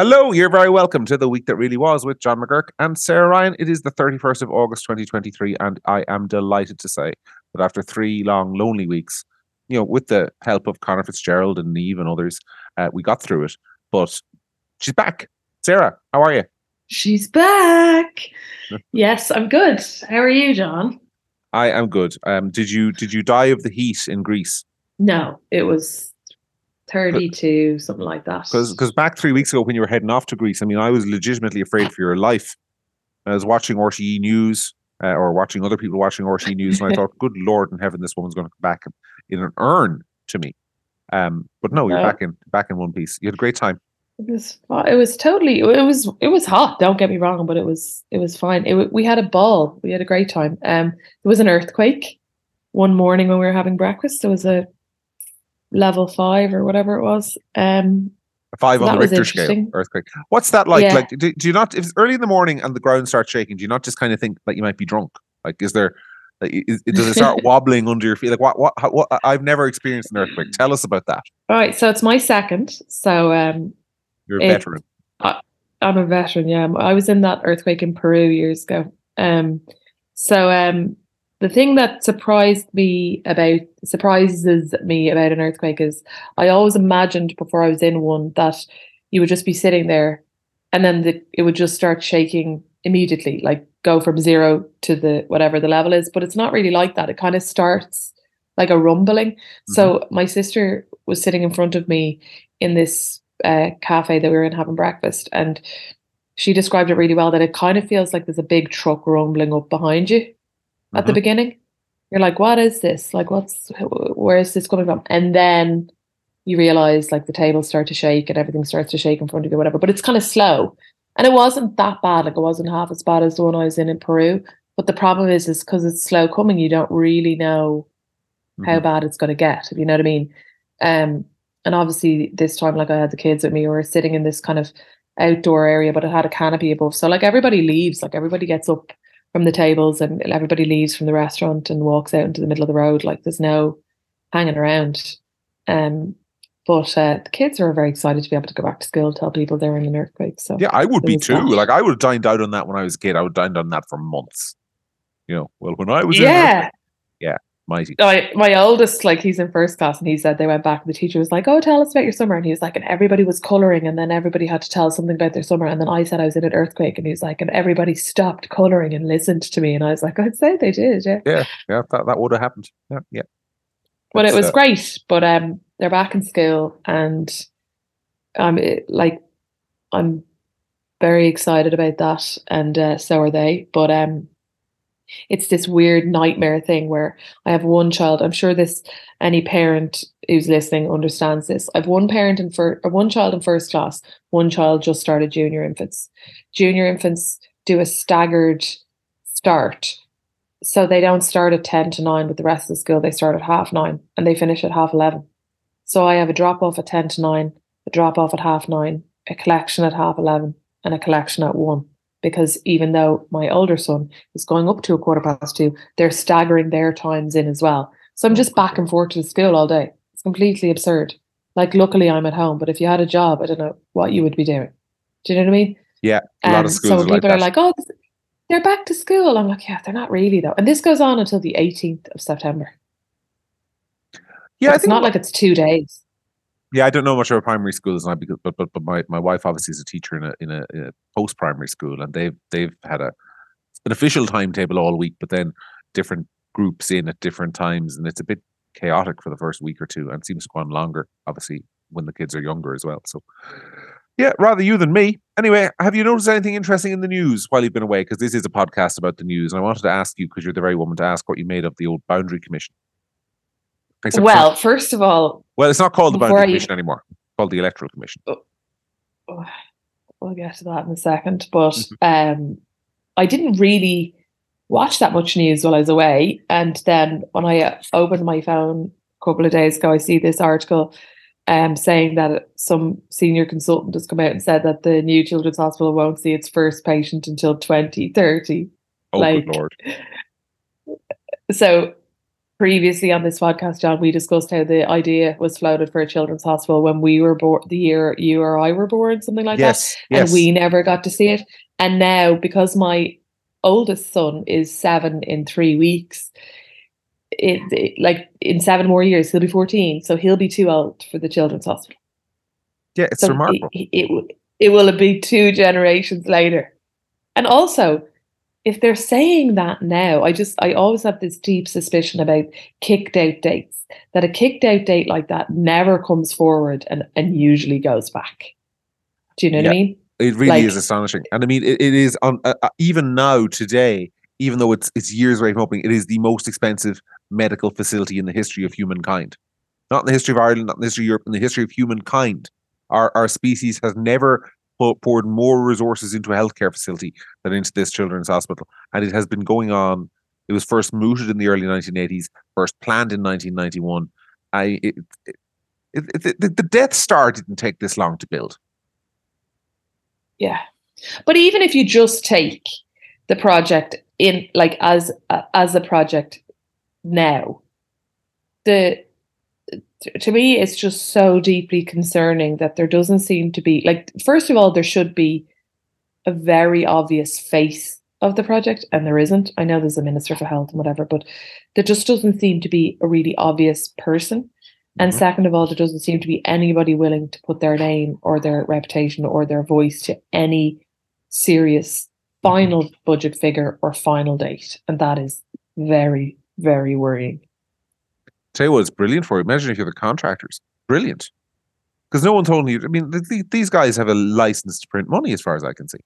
Hello, you're very welcome to the week that really was with John McGuirk and Sarah Ryan. It is the 31st of August 2023, and I am delighted to say that after three long, lonely weeks, you know, with the help of Conor Fitzgerald and Neve and others, uh, we got through it. But she's back. Sarah, how are you? She's back. yes, I'm good. How are you, John? I am good. Um, did you did you die of the heat in Greece? No, it was 32, something like that. Because back three weeks ago when you were heading off to Greece, I mean, I was legitimately afraid for your life. I was watching RTE News uh, or watching other people watching RTE News, and I thought, "Good Lord in heaven, this woman's going to come back in an urn to me." Um, but no, you're No. back in back in one piece. You had a great time. It was it was totally it was it was hot. Don't get me wrong, but it was it was fine. It, we had a ball. We had a great time. Um, there was an earthquake one morning when we were having breakfast. There was a level five or whatever it was. Um, five on the Richter scale earthquake. What's that like? Yeah. Like, do, do you not if it's early in the morning and the ground starts shaking? Do you not just kind of think that you might be drunk? Like, is there? Like, is, does it start wobbling under your feet? Like, what? What? How, what? I've never experienced an earthquake. Tell us about that. all right, so it's my second. So um, You're a It- veteran. I'm a veteran, yeah. I was in that earthquake in Peru years ago. Um, so um, the thing that surprised me about surprises me about an earthquake is I always imagined before I was in one that you would just be sitting there, and then the, it would just start shaking immediately, like go from zero to the whatever the level is. But it's not really like that. It kind of starts like a rumbling. So my sister was sitting in front of me in this uh, cafe that we were in having breakfast, and she described it really well. That it kind of feels like there's a big truck rumbling up behind you at the Mhm. beginning. You're like, "What is this? Like, what's where is this coming from?" And then you realize like the tables start to shake and everything starts to shake in front of you, whatever. But it's kind of slow, and it wasn't that bad. Like, it wasn't half as bad as the one I was in in Peru. But the problem is, is because it's slow coming, you don't really know how Mhm. bad it's going to get, if you know what I mean. Um, and obviously, this time, like I had the kids with me, we were sitting in this kind of outdoor area, but it had a canopy above. So, like, everybody leaves, like, everybody gets up from the tables and everybody leaves from the restaurant and walks out into the middle of the road. Like, there's no hanging around. Um, but uh, the kids are very excited to be able to go back to school, tell people they're in an earthquake. So, Yeah, I would be too. that. Like, I would have dined out on that when I was a kid. I would have dined on that for months. You know, well, when I was in yeah. Mighty. my my oldest, like he's in first class, and he said they went back, and the teacher was like, "Oh, tell us about your summer," and he was like, and everybody was coloring, and then everybody had to tell something about their summer, and then I said I was in an earthquake, and he was like, and everybody stopped coloring and listened to me, and I was like, I'd say they did, yeah, Yeah, yeah, that, that would have happened. Yeah, yeah. but it was uh, great. But um, they're back in school, and um, it, like I'm very excited about that, and uh, so are they. But um, it's this weird nightmare thing where I have one child. I'm sure this any parent who's listening understands this. I've one parent in for uh, one child in first class, one child just started junior infants. Junior infants do a staggered start. So they don't start at 10 to 9 with the rest of the school. They start at half nine and they finish at half 11. So I have a drop off at 10 to 9, a drop off at half nine, a collection at half 11, and a collection at one because even though my older son is going up to a quarter past two, they're staggering their times in as well. So I'm just back and forth to the school all day. It's completely absurd. Like, luckily, I'm at home, but if you had a job, I don't know what you would be doing. Do you know what I mean? Yeah, a lot of Um, schools so when like people that. are like, "Oh, this- they're back to school," I'm like, "Yeah, they're not really though." And this goes on until the 18th of September. yeah, So it's not like it's two days. Yeah, I don't know much about primary schools because, but but but my, my wife obviously is a teacher in a in a, in a post primary school, and they've they've had a an official timetable all week, but then different groups in at different times, and it's a bit chaotic for the first week or two, and seems to go on longer, obviously when the kids are younger as well. So, yeah, rather you than me. Anyway, have you noticed anything interesting in the news while you've been away? Because this is a podcast about the news, and I wanted to ask you because you're the very woman to ask what you made of the old Boundary Commission. Except Well, first of all, well, it's not called the Boundary I- Commission anymore. It's called the Electoral Commission. we'll get to that in a second. But Mm-hmm. um, I didn't really watch that much news while I was away. And then when I uh, opened my phone a couple of days ago, I see this article um, saying that some senior consultant has come out and said that the new children's hospital won't see its first patient until 2030. Oh, Like- good lord! So previously on this podcast, John, we discussed how the idea was floated for a children's hospital when we were born, the year you or I were born, something like yes, that. yes. And we never got to see it. And now, because my oldest son is seven in three weeks, it, it like in seven more years, he'll be 14. So he'll be too old for the children's hospital. yeah, it's So remarkable. It, it, it will be two generations later. And also, if they're saying that now, I just I always have this deep suspicion about kicked out dates. That a kicked out date like that never comes forward and, and usually goes back. Do you know what I mean? It really Like- is astonishing, and I mean, it, it is on uh, uh, even now today. Even though it's it's years away from opening, it is the most expensive medical facility in the history of humankind. Not in the history of Ireland, not in the history of Europe, in the history of humankind. Our our species has never poured more resources into a healthcare facility than into this children's hospital, and it has been going on. It was first mooted in the early 1980s, first planned in 1991. I it, it, it, the, the Death Star didn't take this long to build. Yeah. But even if you just take the project in like as uh, as a project now, the to me it's just so deeply concerning that there doesn't seem to be like first of all there should be a very obvious face of the project and there isn't. I know there's a minister for health and whatever, but there just doesn't seem to be a really obvious person. And Mhm. second of all, there doesn't seem to be anybody willing to put their name or their reputation or their voice to any serious final budget figure or final date. And that is very, very worrying. Tell you what, it's brilliant for you. Imagine if you're the contractors. Brilliant. Because no one told you. I mean, th- these guys have a license to print money, as far as I can see.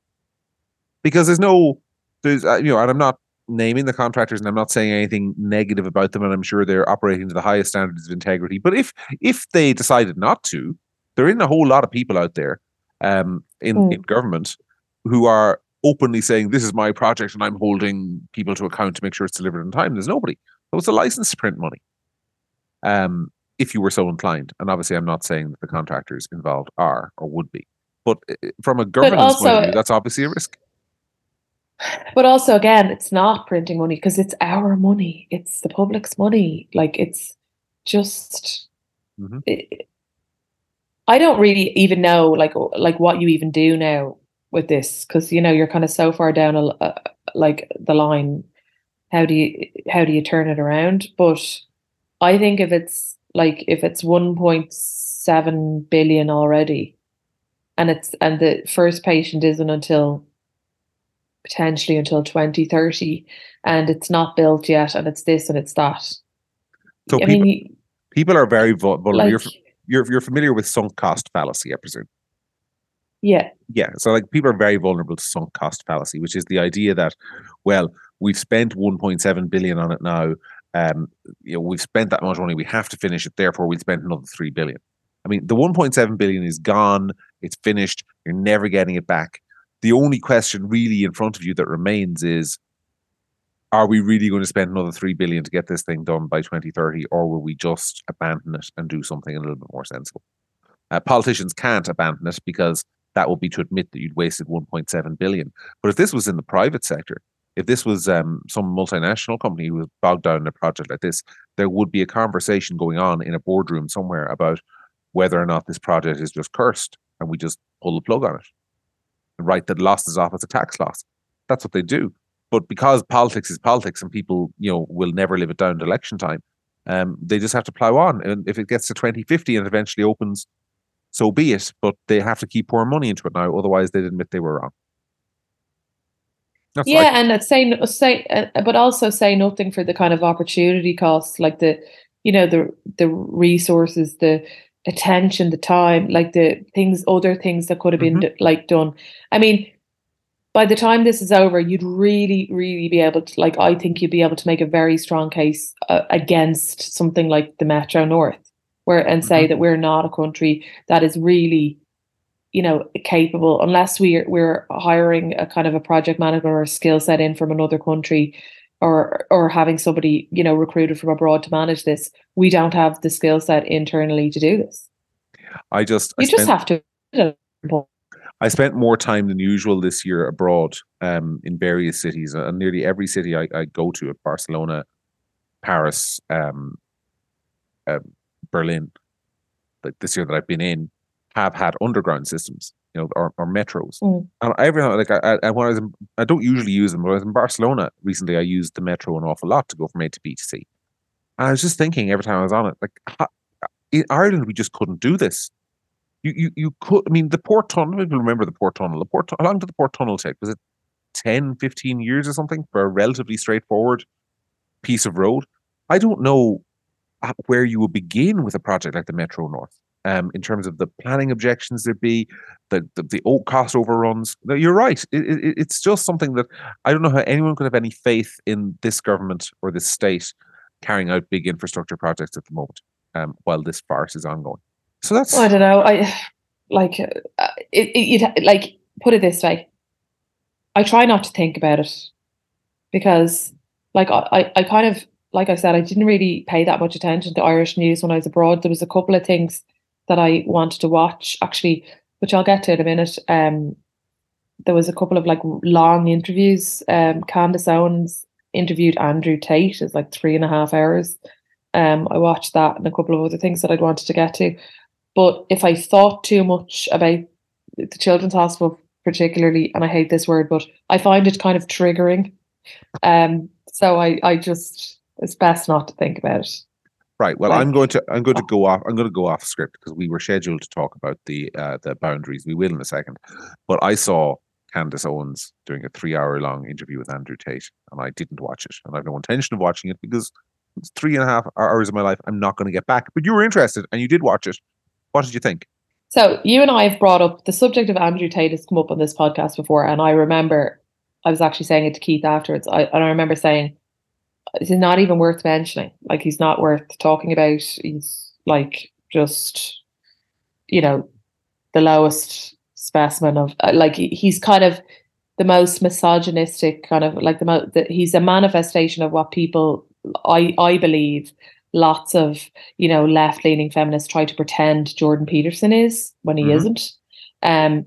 Because there's no, there's, uh, you know, and I'm not naming the contractors, and I'm not saying anything negative about them, and I'm sure they're operating to the highest standards of integrity. But if if they decided not to, there isn't a whole lot of people out there, um, in Mm. in government, who are openly saying this is my project and I'm holding people to account to make sure it's delivered on time. There's nobody. So it's a license to print money um, if you were so inclined. And obviously, I'm not saying that the contractors involved are or would be, but uh, from a governance point of view, that's obviously a risk. But also, again, it's not printing money because it's our money. It's the public's money. Like it's just. Mhm. it- I don't really even know like like what you even do now with this because you know you're kind of so far down a, a, like the line. How do you how do you turn it around? But I think if it's like if it's one point seven billion already, and it's and the first patient isn't until potentially until 2030 and it's not built yet and it's this and it's that So i people, mean people are very vulnerable. like you're, you're, you're familiar with sunk cost fallacy, I presume. yeah Yeah. So like people are very vulnerable to sunk cost fallacy, which is the idea that, well, we've spent 1.7 billion on it now. Um, you know, we've spent that much money. We have to finish it. Therefore, we'll spend another three billion. I mean, the 1.7 billion is gone. It's finished. You're never getting it back. The only question really in front of you that remains is, are we really going to spend another three billion to get this thing done by 2030, or will we just abandon it and do something a little bit more sensible? Uh, politicians can't abandon it because that would be to admit that you'd wasted 1.7 billion. But if this was in the private sector, if this was um, some multinational company who was bogged down in a project like this, there would be a conversation going on in a boardroom somewhere about whether or not this project is just cursed and we just pull the plug on it write the losses off as a tax loss. That's what they do. But because politics is politics and people, you know, will never live it down to election time, um, they just have to plow on. And if it gets to 2050 and eventually opens, so be it. But they have to keep pouring money into it now. Otherwise, they'd admit they were wrong. That's yeah like, and it's say no- say uh, but also say nothing for the kind of opportunity costs like the you know the the resources the attention the time like the things other things that could have been Mhm. d- like done i mean by the time this is over you'd really really be able to like i think you'd be able to make a very strong case uh, against something like the metro north where and say Mhm. that we're not a country that is really you know capable unless we're we're hiring a kind of a project manager or a skill set in from another country or or having somebody you know recruited from abroad to manage this we don't have the skill set internally to do this. I just, I you just spent, have to I spent more time than usual this year abroad um, in various cities, and nearly every city I, I go to, at Barcelona, Paris, um, uh, Berlin, like this year that I've been in, have had underground systems, you know, or, or metros. Mm. And every time, like I, I when I was in, I don't usually use them, but I was in Barcelona recently. I used the metro an awful lot to go from A to B to C. And I was just thinking every time I was on it, like how, in Ireland we just couldn't do this. You you you could. I mean, the port tunnel. People remember the port tunnel. The port. How long did the port tunnel take? Was it 10, 15 years or something for a relatively straightforward piece of road? I don't know uh, where you would begin with a project like the Metro North um, in terms of the planning objections there'd be, the the, the cost overruns. No, you're right. It, it, it's just something that I don't know how anyone could have any faith in this government or this state carrying out big infrastructure projects at the moment um, while this farce is ongoing. So that's I don't know. I like uh, it, it. Like put it this way, I try not to think about it because, like, I I kind of like I said, I didn't really pay that much attention to Irish news when I was abroad. There was a couple of things that I wanted to watch, actually, which I'll get to in a minute. Um, there was a couple of like long interviews. Um, Candace Owens interviewed Andrew Tate. It's like three and a half hours. Um, I watched that and a couple of other things that I'd wanted to get to. But if I thought too much about the Children's Hospital, particularly, and I hate this word, but I find it kind of triggering. Um, so I, I just it's best not to think about it. Right. Well, like, I'm going to I'm going to go off I'm going to go off script because we were scheduled to talk about the uh, the boundaries. We will in a second, but I saw Candace Owens doing a three hour long interview with Andrew Tate, and I didn't watch it, and I have no intention of watching it because it's three and a half hours of my life I'm not going to get back. But you were interested and you did watch it. What did you think? So you and I have brought up the subject of Andrew Tate has come up on this podcast before, and I remember I was actually saying it to Keith afterwards. I and I remember saying it's not even worth mentioning. Like he's not worth talking about. He's like just, you know, the lowest specimen of uh, like he's kind of the most misogynistic kind of like the most he's a manifestation of what people I I believe lots of you know left leaning feminists try to pretend Jordan Peterson is when he mm-hmm. not Um,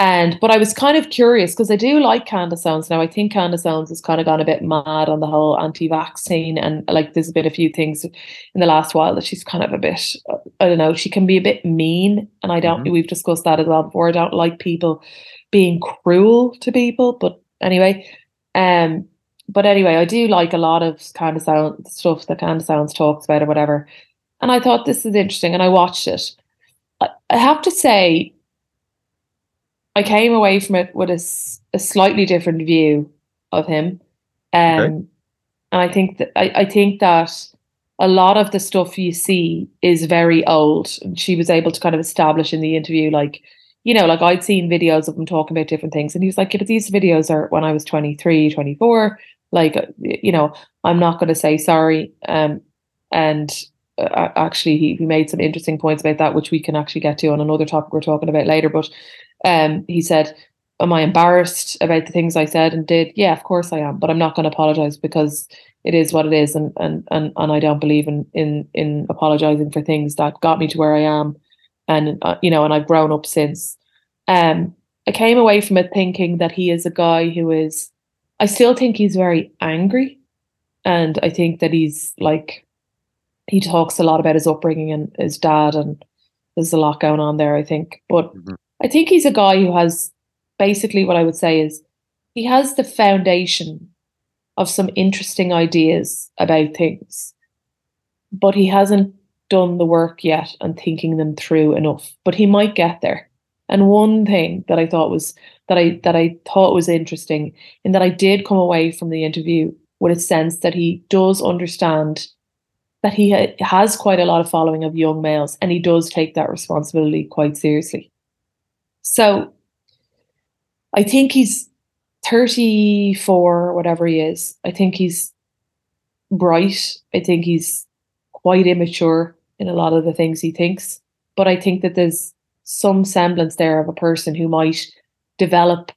and but I was kind of curious because I do like Candace Owens now. I think Candace Owens has kind of gone a bit mad on the whole anti-vaccine, and like there's been a few things in the last while that she's kind of a bit. I don't know. She can be a bit mean, and I don't. Mm-hmm. We've discussed that as well before. I don't like people being cruel to people, but anyway, um, but anyway, I do like a lot of Candace Owens stuff that Candace Owens talks about or whatever. And I thought this is interesting, and I watched it. I, I have to say I came away from it with a, a slightly different view of him. Um, okay. And I think that I, I think that a lot of the stuff you see is very old. And she was able to kind of establish in the interview, like, you know, like I'd seen videos of him talking about different things. And he was like, yeah, but these videos are when I was 23, 24. Like, you know, I'm not going to say sorry. Um, and actually, he, he made some interesting points about that, which we can actually get to on another topic we're talking about later. But um, he said, Am I embarrassed about the things I said and did? Yeah, of course I am, but I'm not going to apologize because it is what it is, and and and and I don't believe in in in apologizing for things that got me to where I am, and uh, you know, and I've grown up since. Um, I came away from it thinking that he is a guy who is. I still think he's very angry, and I think that he's like, he talks a lot about his upbringing and his dad, and there's a lot going on there. I think, but. Mm-hmm I think he's a guy who has basically what I would say is he has the foundation of some interesting ideas about things, but he hasn't done the work yet and thinking them through enough. But he might get there. And one thing that I thought was that I that I thought was interesting in that I did come away from the interview with a sense that he does understand that he ha- has quite a lot of following of young males and he does take that responsibility quite seriously. So I think he's 34, whatever he is. I think he's bright. I think he's quite immature in a lot of the things he thinks. But I think that there's some semblance there of a person who might develop,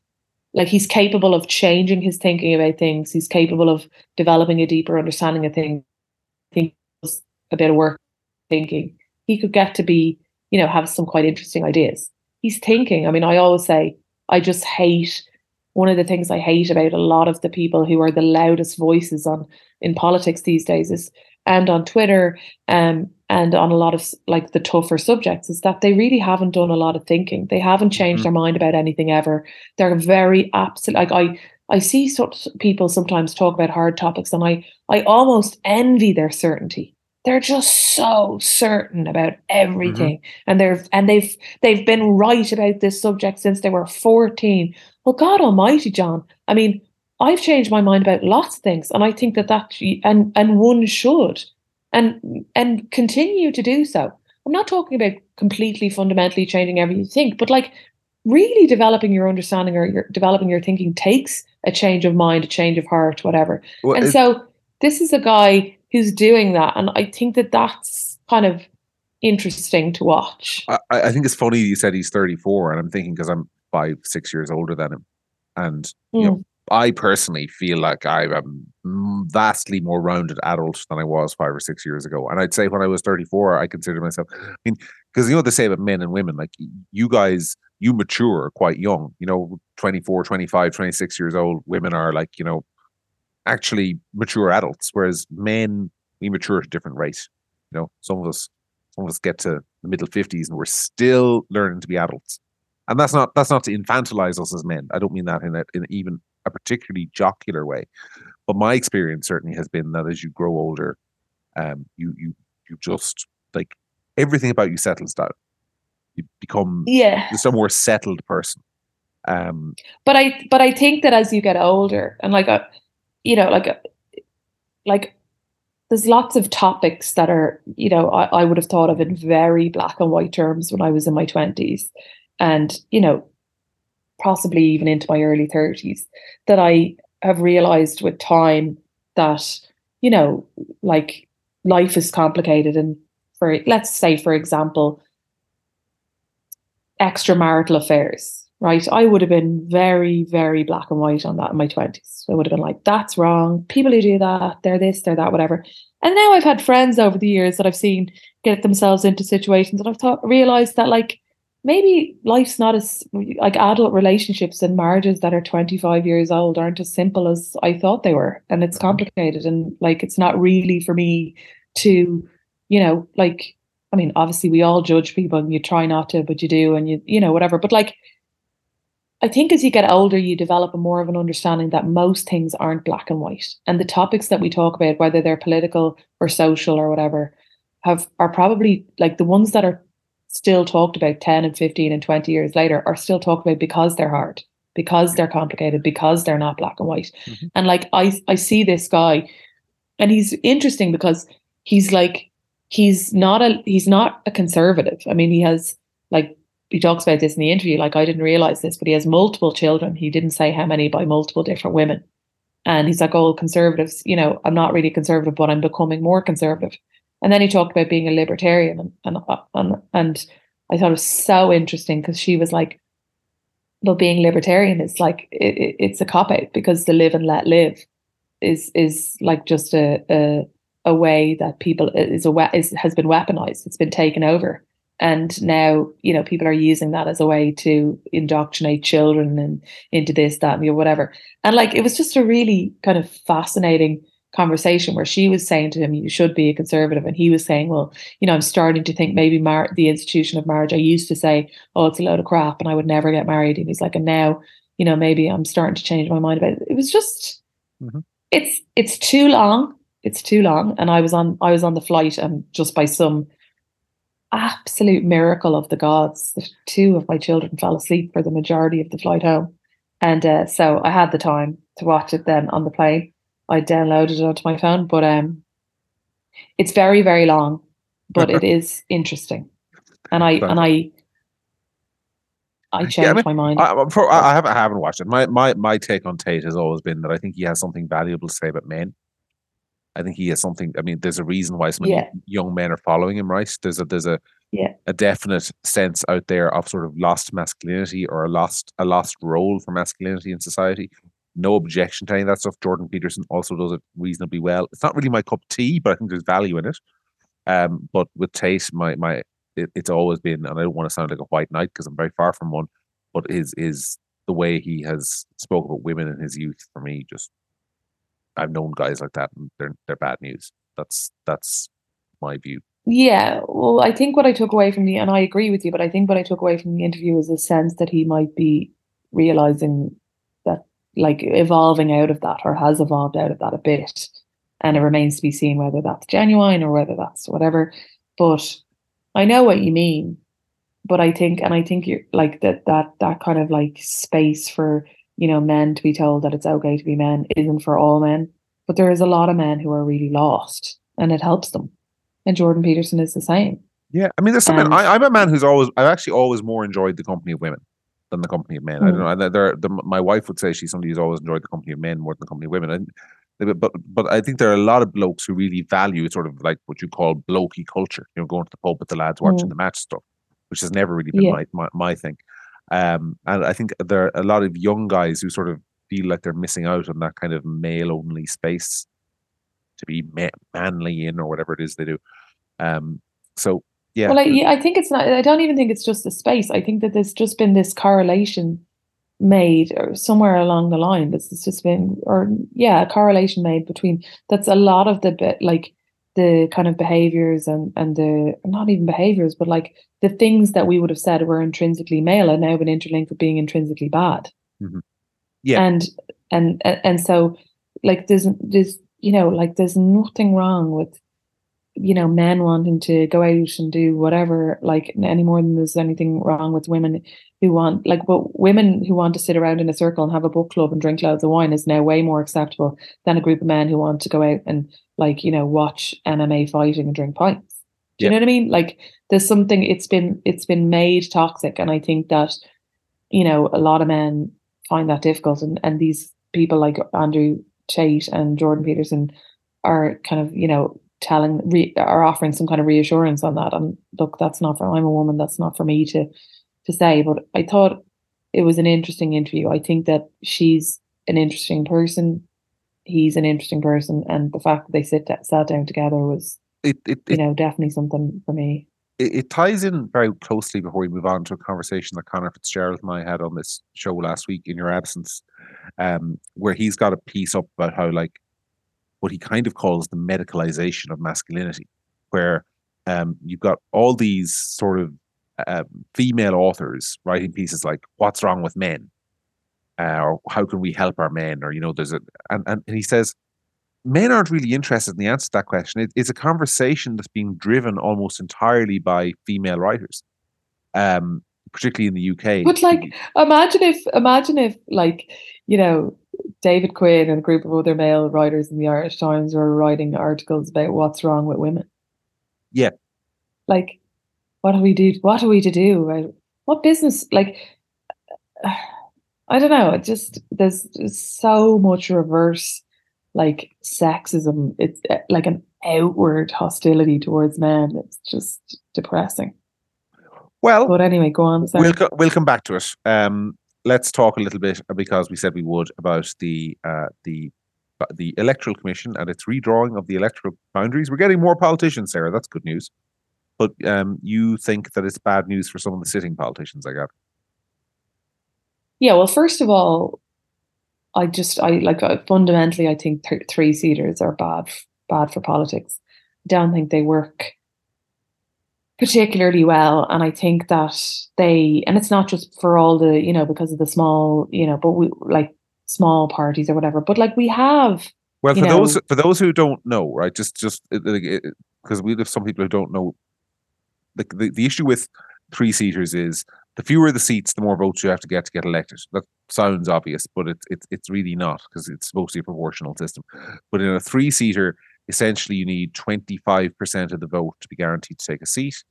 like he's capable of changing his thinking about things. He's capable of developing a deeper understanding of things. I think a bit of work thinking. He could get to be, you know, have some quite interesting ideas he's thinking. I mean, I always say, I just hate one of the things I hate about a lot of the people who are the loudest voices on in politics these days is and on Twitter um, and on a lot of like the tougher subjects is that they really haven't done a lot of thinking. They haven't changed mm-hmm. their mind about anything ever. They're very absolute. Like I, I see such people sometimes talk about hard topics, and I, I almost envy their certainty. They're just so certain about everything, mm-hmm. and they're and they've they've been right about this subject since they were fourteen. Well, God Almighty, John. I mean, I've changed my mind about lots of things, and I think that that and and one should, and and continue to do so. I'm not talking about completely fundamentally changing everything you think, but like really developing your understanding or your developing your thinking takes a change of mind, a change of heart, whatever. Well, and so this is a guy who's doing that, and I think that that's kind of interesting to watch. I, I think it's funny you said he's 34, and I'm thinking because I'm five, six years older than him, and mm. you know, hmm. I personally feel like I'm a vastly more rounded adult than I was five or six years ago. And I'd say when I was 34, I considered myself, I mean, because you know, they say about men and women, like you guys, you mature quite young, you know, 24, 25, 26 years old. Women are like, you know, actually mature adults, whereas men, we mature at a different rate. You know, some of us, some of us get to the middle 50s and we're still learning to be adults and that's not that's not to infantilize us as men. I don't mean that in a, in even a particularly jocular way. But my experience certainly has been that as you grow older, um, you you you just like everything about you settles down. You become yeah just a more settled person. Um, but I but I think that as you get older and like a, uh, you know like like there's lots of topics that are you know I, I would have thought of in very black and white terms when I was in my twenties, and you know possibly even into my early 30s that I have realized with time that, you know, like life is complicated. And for, let's say, for example, extramarital affairs, right? I would have been very, very black and white on that in my 20s. I would have been like, that's wrong. People who do that, they're this, they're that, whatever. And now I've had friends over the years that I've seen get themselves into situations and I've thought realized that like maybe life's not as like adult relationships and marriages that are 25 years old aren't as simple as I thought they were. And it's mm-hmm. complicated. And like, it's not really for me to, you know, like, I mean, obviously we all judge people and you try not to, but you do, and you, you know, whatever. But like, I think as you get older, you develop a more of an understanding that most things aren't black and white. And the topics that we talk about, whether they're political or social or whatever, have are probably like the ones that are still talked about 10 and 15 and 20 years later are still talked about because they're hard because they're complicated because they're not black and white mm-hmm. and like i i see this guy and he's interesting because he's like he's not a he's not a conservative i mean he has like he talks about this in the interview like i didn't realize this but he has multiple children he didn't say how many by multiple different women and he's like oh conservatives you know i'm not really conservative but i'm becoming more conservative and then he talked about being a libertarian, and and uh, and, and I thought it was so interesting because she was like, "Well, being libertarian is like it, it's a cop out because the live and let live is is like just a a, a way that people is a is has been weaponized. It's been taken over." And now you know people are using that as a way to indoctrinate children and into this that and whatever and like it was just a really kind of fascinating conversation where she was saying to him, "You should be a conservative," and he was saying, "Well, you know, I'm starting to think maybe mar- the institution of marriage. I used to say, oh, it's a load of crap, and I would never get married." And he's like, "And now, you know, maybe I'm starting to change my mind about it." It was just, mm-hmm. it's it's too long. It's too long, and I was on I was on the flight, and just by some absolute miracle of the gods, the two of my children fell asleep for the majority of the flight home, and uh, so I had the time to watch it then on the plane I downloaded it onto my phone, but um, it's very very long, but it is interesting, and I and I. I changed yeah, I mean, my mind. I, for, I, haven't, I haven't watched it. My, my my take on Tate has always been that I think he has something valuable to say about men. I think he has something. I mean, there's a reason why so many yeah. young men are following him. Right? There's a there's a yeah. a definite sense out there of sort of lost masculinity or a lost a lost role for masculinity in society no objection to any of that stuff. Jordan Peterson also does it reasonably well. It's not really my cup of tea, but I think there's value in it. Um, but with Tate, my my it, it's always been, and I don't want to sound like a white knight because I'm very far from one, but is is the way he has spoke about women in his youth for me just I've known guys like that and they're they're bad news. That's that's my view. Yeah, well, I think what I took away from the, and I agree with you, but I think what I took away from the interview is a sense that he might be realizing that, like, evolving out of that or has evolved out of that a bit. And it remains to be seen whether that's genuine or whether that's whatever. But I know what you mean. But I think, and I think you're like that, that, that kind of like space for, you know, men to be told that it's okay to be men isn't for all men. But there is a lot of men who are really lost and it helps them and Jordan Peterson is the same. Yeah, I mean, there's something. Um, I, am a man who's always, I've actually always more enjoyed the company of women than the company of men. Mm. I don't hmm. know. There, the, my wife would say she's somebody who's always enjoyed the company of men more than the company of women. And, but but I think there are a lot of blokes who really value sort of like what you call blokey culture. You know, going to the pub with the lads, watching mm. the match stuff, which has never really been yeah. my, my my thing. Um, and I think there are a lot of young guys who sort of feel like they're missing out on that kind of male only space to be manly in or whatever it is they do. Um, so yeah. Well, I, I think it's not. I don't even think it's just the space. I think that there's just been this correlation made or somewhere along the line. that's just been, or yeah, a correlation made between. That's a lot of the bit like the kind of behaviors and and the not even behaviors, but like the things that we would have said were intrinsically male and now been interlinked with being intrinsically bad. Mm-hmm. Yeah, and and and so like there's there's you know like there's nothing wrong with you know men wanting to go out and do whatever like any more than there's anything wrong with women who want like but women who want to sit around in a circle and have a book club and drink loads of wine is now way more acceptable than a group of men who want to go out and like you know watch MMA fighting and drink pints. Do you know what I mean? Like there's something it's been it's been made toxic and I think that you know a lot of men find that difficult and and these people like Andrew Tate and Jordan Peterson are kind of you know telling re, or offering some kind of reassurance on that. And look, that's not for I'm a woman. That's not for me to to say. But I thought it was an interesting interview. I think that she's an interesting person. He's an interesting person, and the fact that they sit sat down together was, it, it, you know, definitely something for me. It, it ties in very closely before we move on to a conversation that Conor Fitzgerald and I had on this show last week in your absence, um, where he's got a piece up about how like what he kind of calls the medicalization of masculinity, where um, you've got all these sort of uh, female authors writing pieces like "What's wrong with men?" Uh, or "How can we help our men?" Or you know, there's a and, and, and he says men aren't really interested in the answer to that question. It, it's a conversation that's being driven almost entirely by female writers, um, particularly in the UK. But like, imagine if, imagine if, like, you know, David Quinn and a group of other male writers in the Irish Times were writing articles about what's wrong with women. Yeah. Like, what do we do? What are we to do? Right? What business? Like, I don't know. It just there's, so much reverse, like sexism. It's eh, like an outward hostility towards men. It's just depressing. Well, but anyway, go on. Sorry. We'll co- we'll come back to it. Um, let's talk a little bit uh, because we said we would about the uh, the uh, the electoral commission and its redrawing of the electoral boundaries. We're getting more politicians, Sarah. That's good news. But um, you think that it's bad news for some of the sitting politicians, I got. Yeah. Well, first of all, I just I like uh, fundamentally I think th- three seaters are bad bad for politics. I don't think they work particularly well and i think that they and it's not just for all the you know because of the small you know but we like small parties or whatever but like we have well for know, those for those who don't know right just just because we have some people who don't know the, the, the issue with three seaters is the fewer the seats the more votes you have to get to get elected. That sounds obvious but it's it's it's really not because it's supposed to be a proportional system. But in a three seater essentially you need 25% of the vote to be guaranteed to take a seat.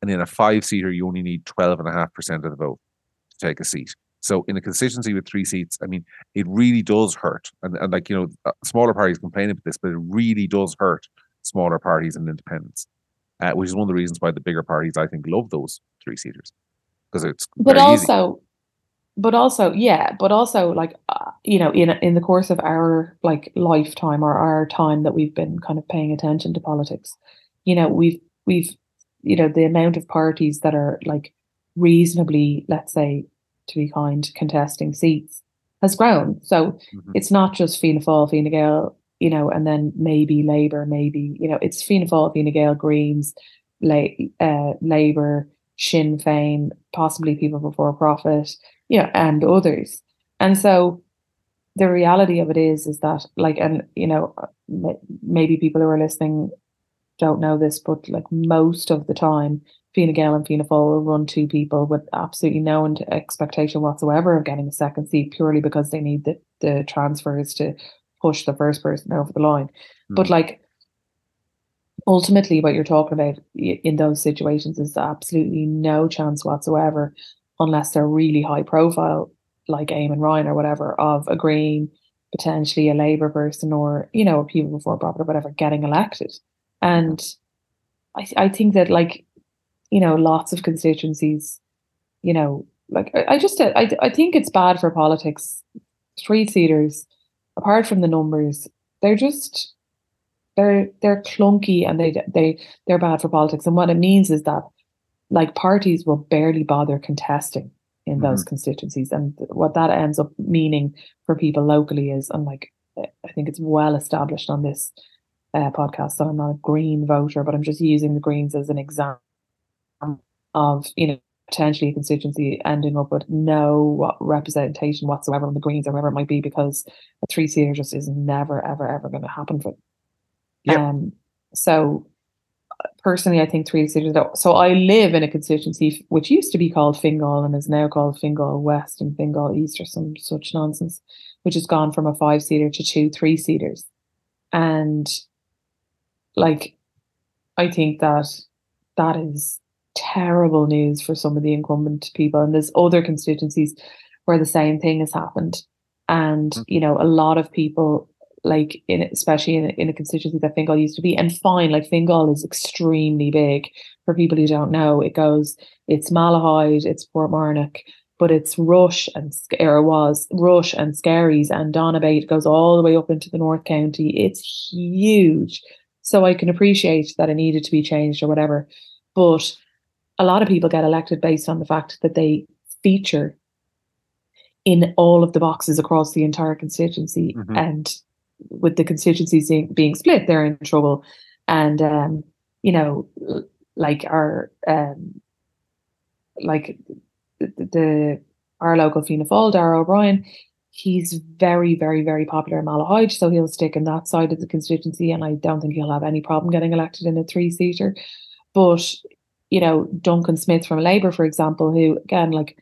And in a five seater, you only need 12.5% of the vote to take a seat. So in a constituency with three seats, I mean, it really does hurt. And, and like, you know, uh, smaller parties complain about this, but it really does hurt smaller parties and independents, uh, which is one of the reasons why the bigger parties, I think, love those three seaters because it's. But also, easy but also yeah but also like uh, you know in in the course of our like lifetime or our time that we've been kind of paying attention to politics you know we've we've you know the amount of parties that are like reasonably let's say to be kind, contesting seats has grown. So Mhm. it's not just Fianna Fáil, Fine Gael, you know, and then maybe Labour, maybe, you know, it's Fianna Fáil, Fine Gael, Greens, La- uh, Labour, Sinn Féin, possibly People Before Profit, you know, and others. And so the reality of it is, is that like, and you know, maybe people who are listening don't know this, but like most of the time, Fianna Gael and Fianna Fáil will run two people with absolutely no expectation whatsoever of getting a second seat purely because they need the, the transfers to push the first person over the line. But Mm. like ultimately what you're talking about in those situations is absolutely no chance whatsoever unless they're really high profile like Eamon Ryan or whatever of agreeing potentially a Labour person or you know a people before profit or whatever getting elected. And I, I think that like you know lots of constituencies you know like I, I just uh, I, I think it's bad for politics three seaters apart from the numbers they're just they're they're clunky and they they they're bad for politics. And what it means is that like parties will barely bother contesting in those constituencies and what that ends up meaning for people locally is and like I think it's well established on this uh, podcast that I'm not a green voter but I'm just using the greens as an example of you know potentially a constituency ending up with no representation whatsoever on the greens or whatever it might be because a three seater just is never ever ever going to happen for them. Yep. Um, so personally, I think three seaters. So I live in a constituency which used to be called Fingal and is now called Fingal West and Fingal East or some such nonsense, which has gone from a five seater to two three seaters, and like I think that that is terrible news for some of the incumbent people, and there's other constituencies where the same thing has happened, and Mhm. you know a lot of people like in especially in a, in a constituency that Fingal used to be, and fine, like Fingal is extremely big. For people who don't know, it goes it's Malahide, it's Portmarnock, but it's Rush and or it was Rush and Skerries and Donabate. It goes all the way up into the North County. It's huge. So I can appreciate that it needed to be changed or whatever. But a lot of people get elected based on the fact that they feature in all of the boxes across the entire constituency. Mhm. And with the constituencies being, split, they're in trouble. And um, you know, like our um like the, the our local Fianna Fáil, Darragh O'Brien, he's very, very, very popular in Malahide, so he'll stick in that side of the constituency, and I don't think he'll have any problem getting elected in a three-seater. But you know, Duncan Smith from Labour, for example, who again, like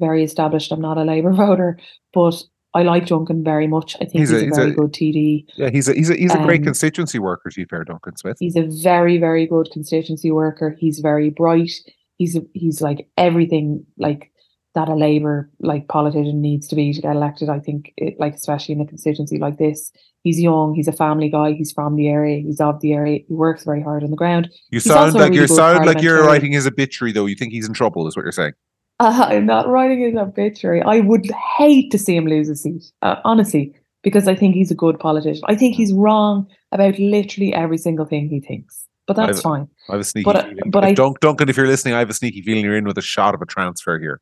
very established. I'm not a Labour voter, but I like Duncan very much. I think He's he's, a- a, he's very a- good TD. Yeah, he's a he's a he's a great Um, constituency worker. To be fair, Duncan Smith. He's a very, very good constituency worker. He's very bright. He's a, he's like everything like that a Labour like politician needs to be to get elected. I think it, like especially in a constituency like this. He's young. He's a family guy. He's from the area. He's of the area. He works very hard on the ground. You he's sound like you really good sound like you're writing his obituary, though. You think he's in trouble, is what you're saying. Uh, I'm not writing his obituary. I would hate to see him lose a seat, uh, honestly, because I think he's a good politician. I think he's wrong about literally every single thing he thinks, but that's I've- fine. I have a sneaky But, feeling. but if I- Dun- Duncan, if you're listening, I have a sneaky feeling you're in with a shot of a transfer here.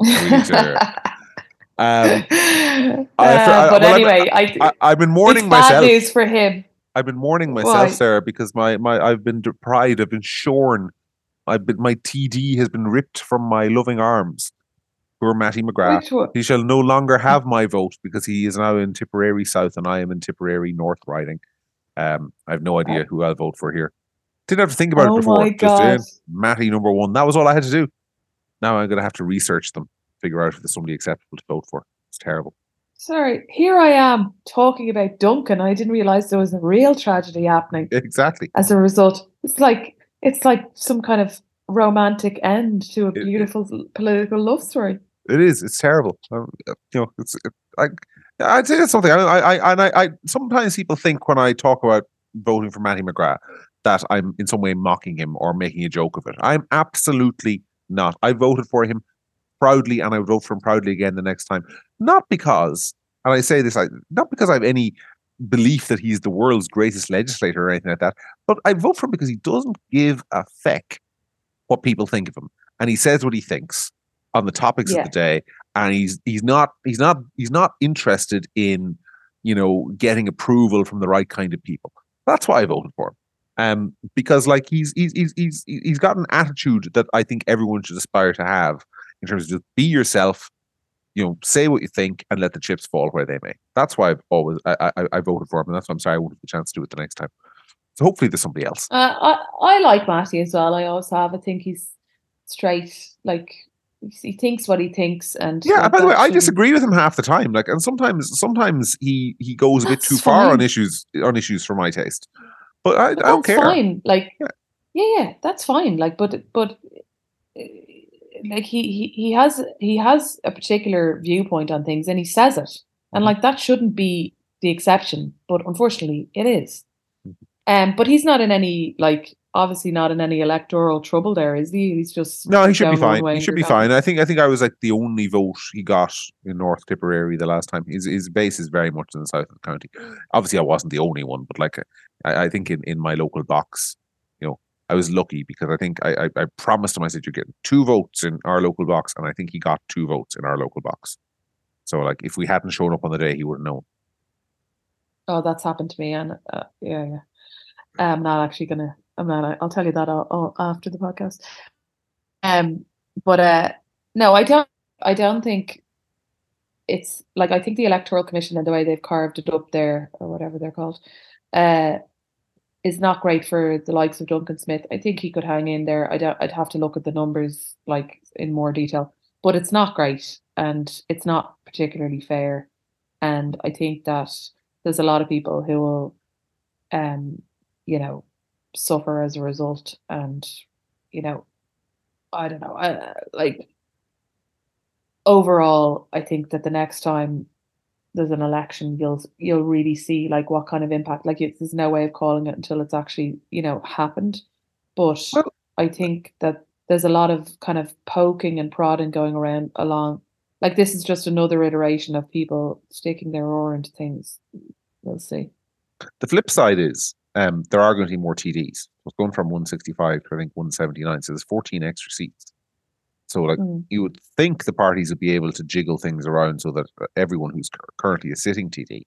Um, Uh, I- but well, anyway, I, I've been mourning it's bad news for him. I've been mourning myself, Why? Sarah, because my, my I've been deprived, I've been shorn, I've been my TD has been ripped from my loving arms. Poor Mattie McGrath. He shall no longer have my vote because he is now in Tipperary South and I am in Tipperary North riding. Um, I have no idea who I'll vote for here. Didn't have to think about Oh it before. my Just. Mattie number one. That was all I had to do. Now I'm going to have to research them, figure out if there's somebody acceptable to vote for. It's terrible. Sorry, here I am talking about Duncan. I didn't realize there was a real tragedy happening. Exactly. as a result. It's like it's like some kind of romantic end to a it- beautiful political love story. It is. It's terrible. Um, you know, it's it, I. I'd say that's something. I, I, I, and I, I. Sometimes people think when I talk about voting for Mattie McGrath that I'm in some way mocking him or making a joke of it. I'm absolutely not. I voted for him proudly, and I would vote for him proudly again the next time. Not because, and I say this, I not because I have any belief that he's the world's greatest legislator or anything like that, but I vote for him because he doesn't give a feck what people think of him, and he says what he thinks on the topics Yeah. of the day, and he's he's not he's not he's not interested in you know getting approval from the right kind of people. That's why I voted for him. Um, because like he's he's he's he's he's got an attitude that I think everyone should aspire to have in terms of just be yourself, you know, say what you think and let the chips fall where they may. That's why I've always I I, I voted for him, and that's why I'm sorry I won't have the chance to do it the next time. So hopefully there's somebody else. Uh, I I like Mattie as well. I always have. I think he's straight. Like he thinks what he thinks, and Yeah, like, by the way, I disagree with him half the time. Like, and sometimes, sometimes he he goes a bit too far on issues on issues for my taste. But I, I don't that's care. fine. Like, Yeah. yeah. yeah, that's fine. Like, but but uh, like he, he he has he has a particular viewpoint on things, and he says it, and Mhm. like that shouldn't be the exception, but unfortunately, it is. Mhm. Um, but he's not in any like obviously not in any electoral trouble. There is he? He's just No, he should be fine. He should be fine. I think I think I was like the only vote he got in North Tipperary the last time. His his base is very much in the south of the county. Obviously, I wasn't the only one, but like I, I think in, in my local box, I was lucky because I think I, I I promised him I said you're getting two votes in our local box, and I think he got two votes in our local box. So like if we hadn't shown up on the day, he would have known. Oh, that's happened to me, and uh, yeah, yeah. I'm not actually gonna. I'm not. I'll tell you that all, all after the podcast. Um, but uh, no, I don't. I don't think it's like I think the electoral commission and the way they've carved it up there or whatever they're called, uh, is not great for the likes of Duncan Smith. I think he could hang in there. I'd I'd have to look at the numbers like in more detail, but it's not great and it's not particularly fair. And I think that there's a lot of people who will, um, you know, suffer as a result. And you know, I don't know. I like overall. I think that the next time there's an election, you'll you'll really see like what kind of impact. Like it's, there's no way of calling it until it's actually you know happened. But I think that there's a lot of kind of poking and prodding going around along. Like this is just another iteration of people sticking their oar into things. We'll see. The flip side is um, there are going to be more TDs. It's going from 165 to I think 179. So there's 14 extra seats. So like Mm. you would think the parties would be able to jiggle things around so that uh, everyone who's currently a sitting TD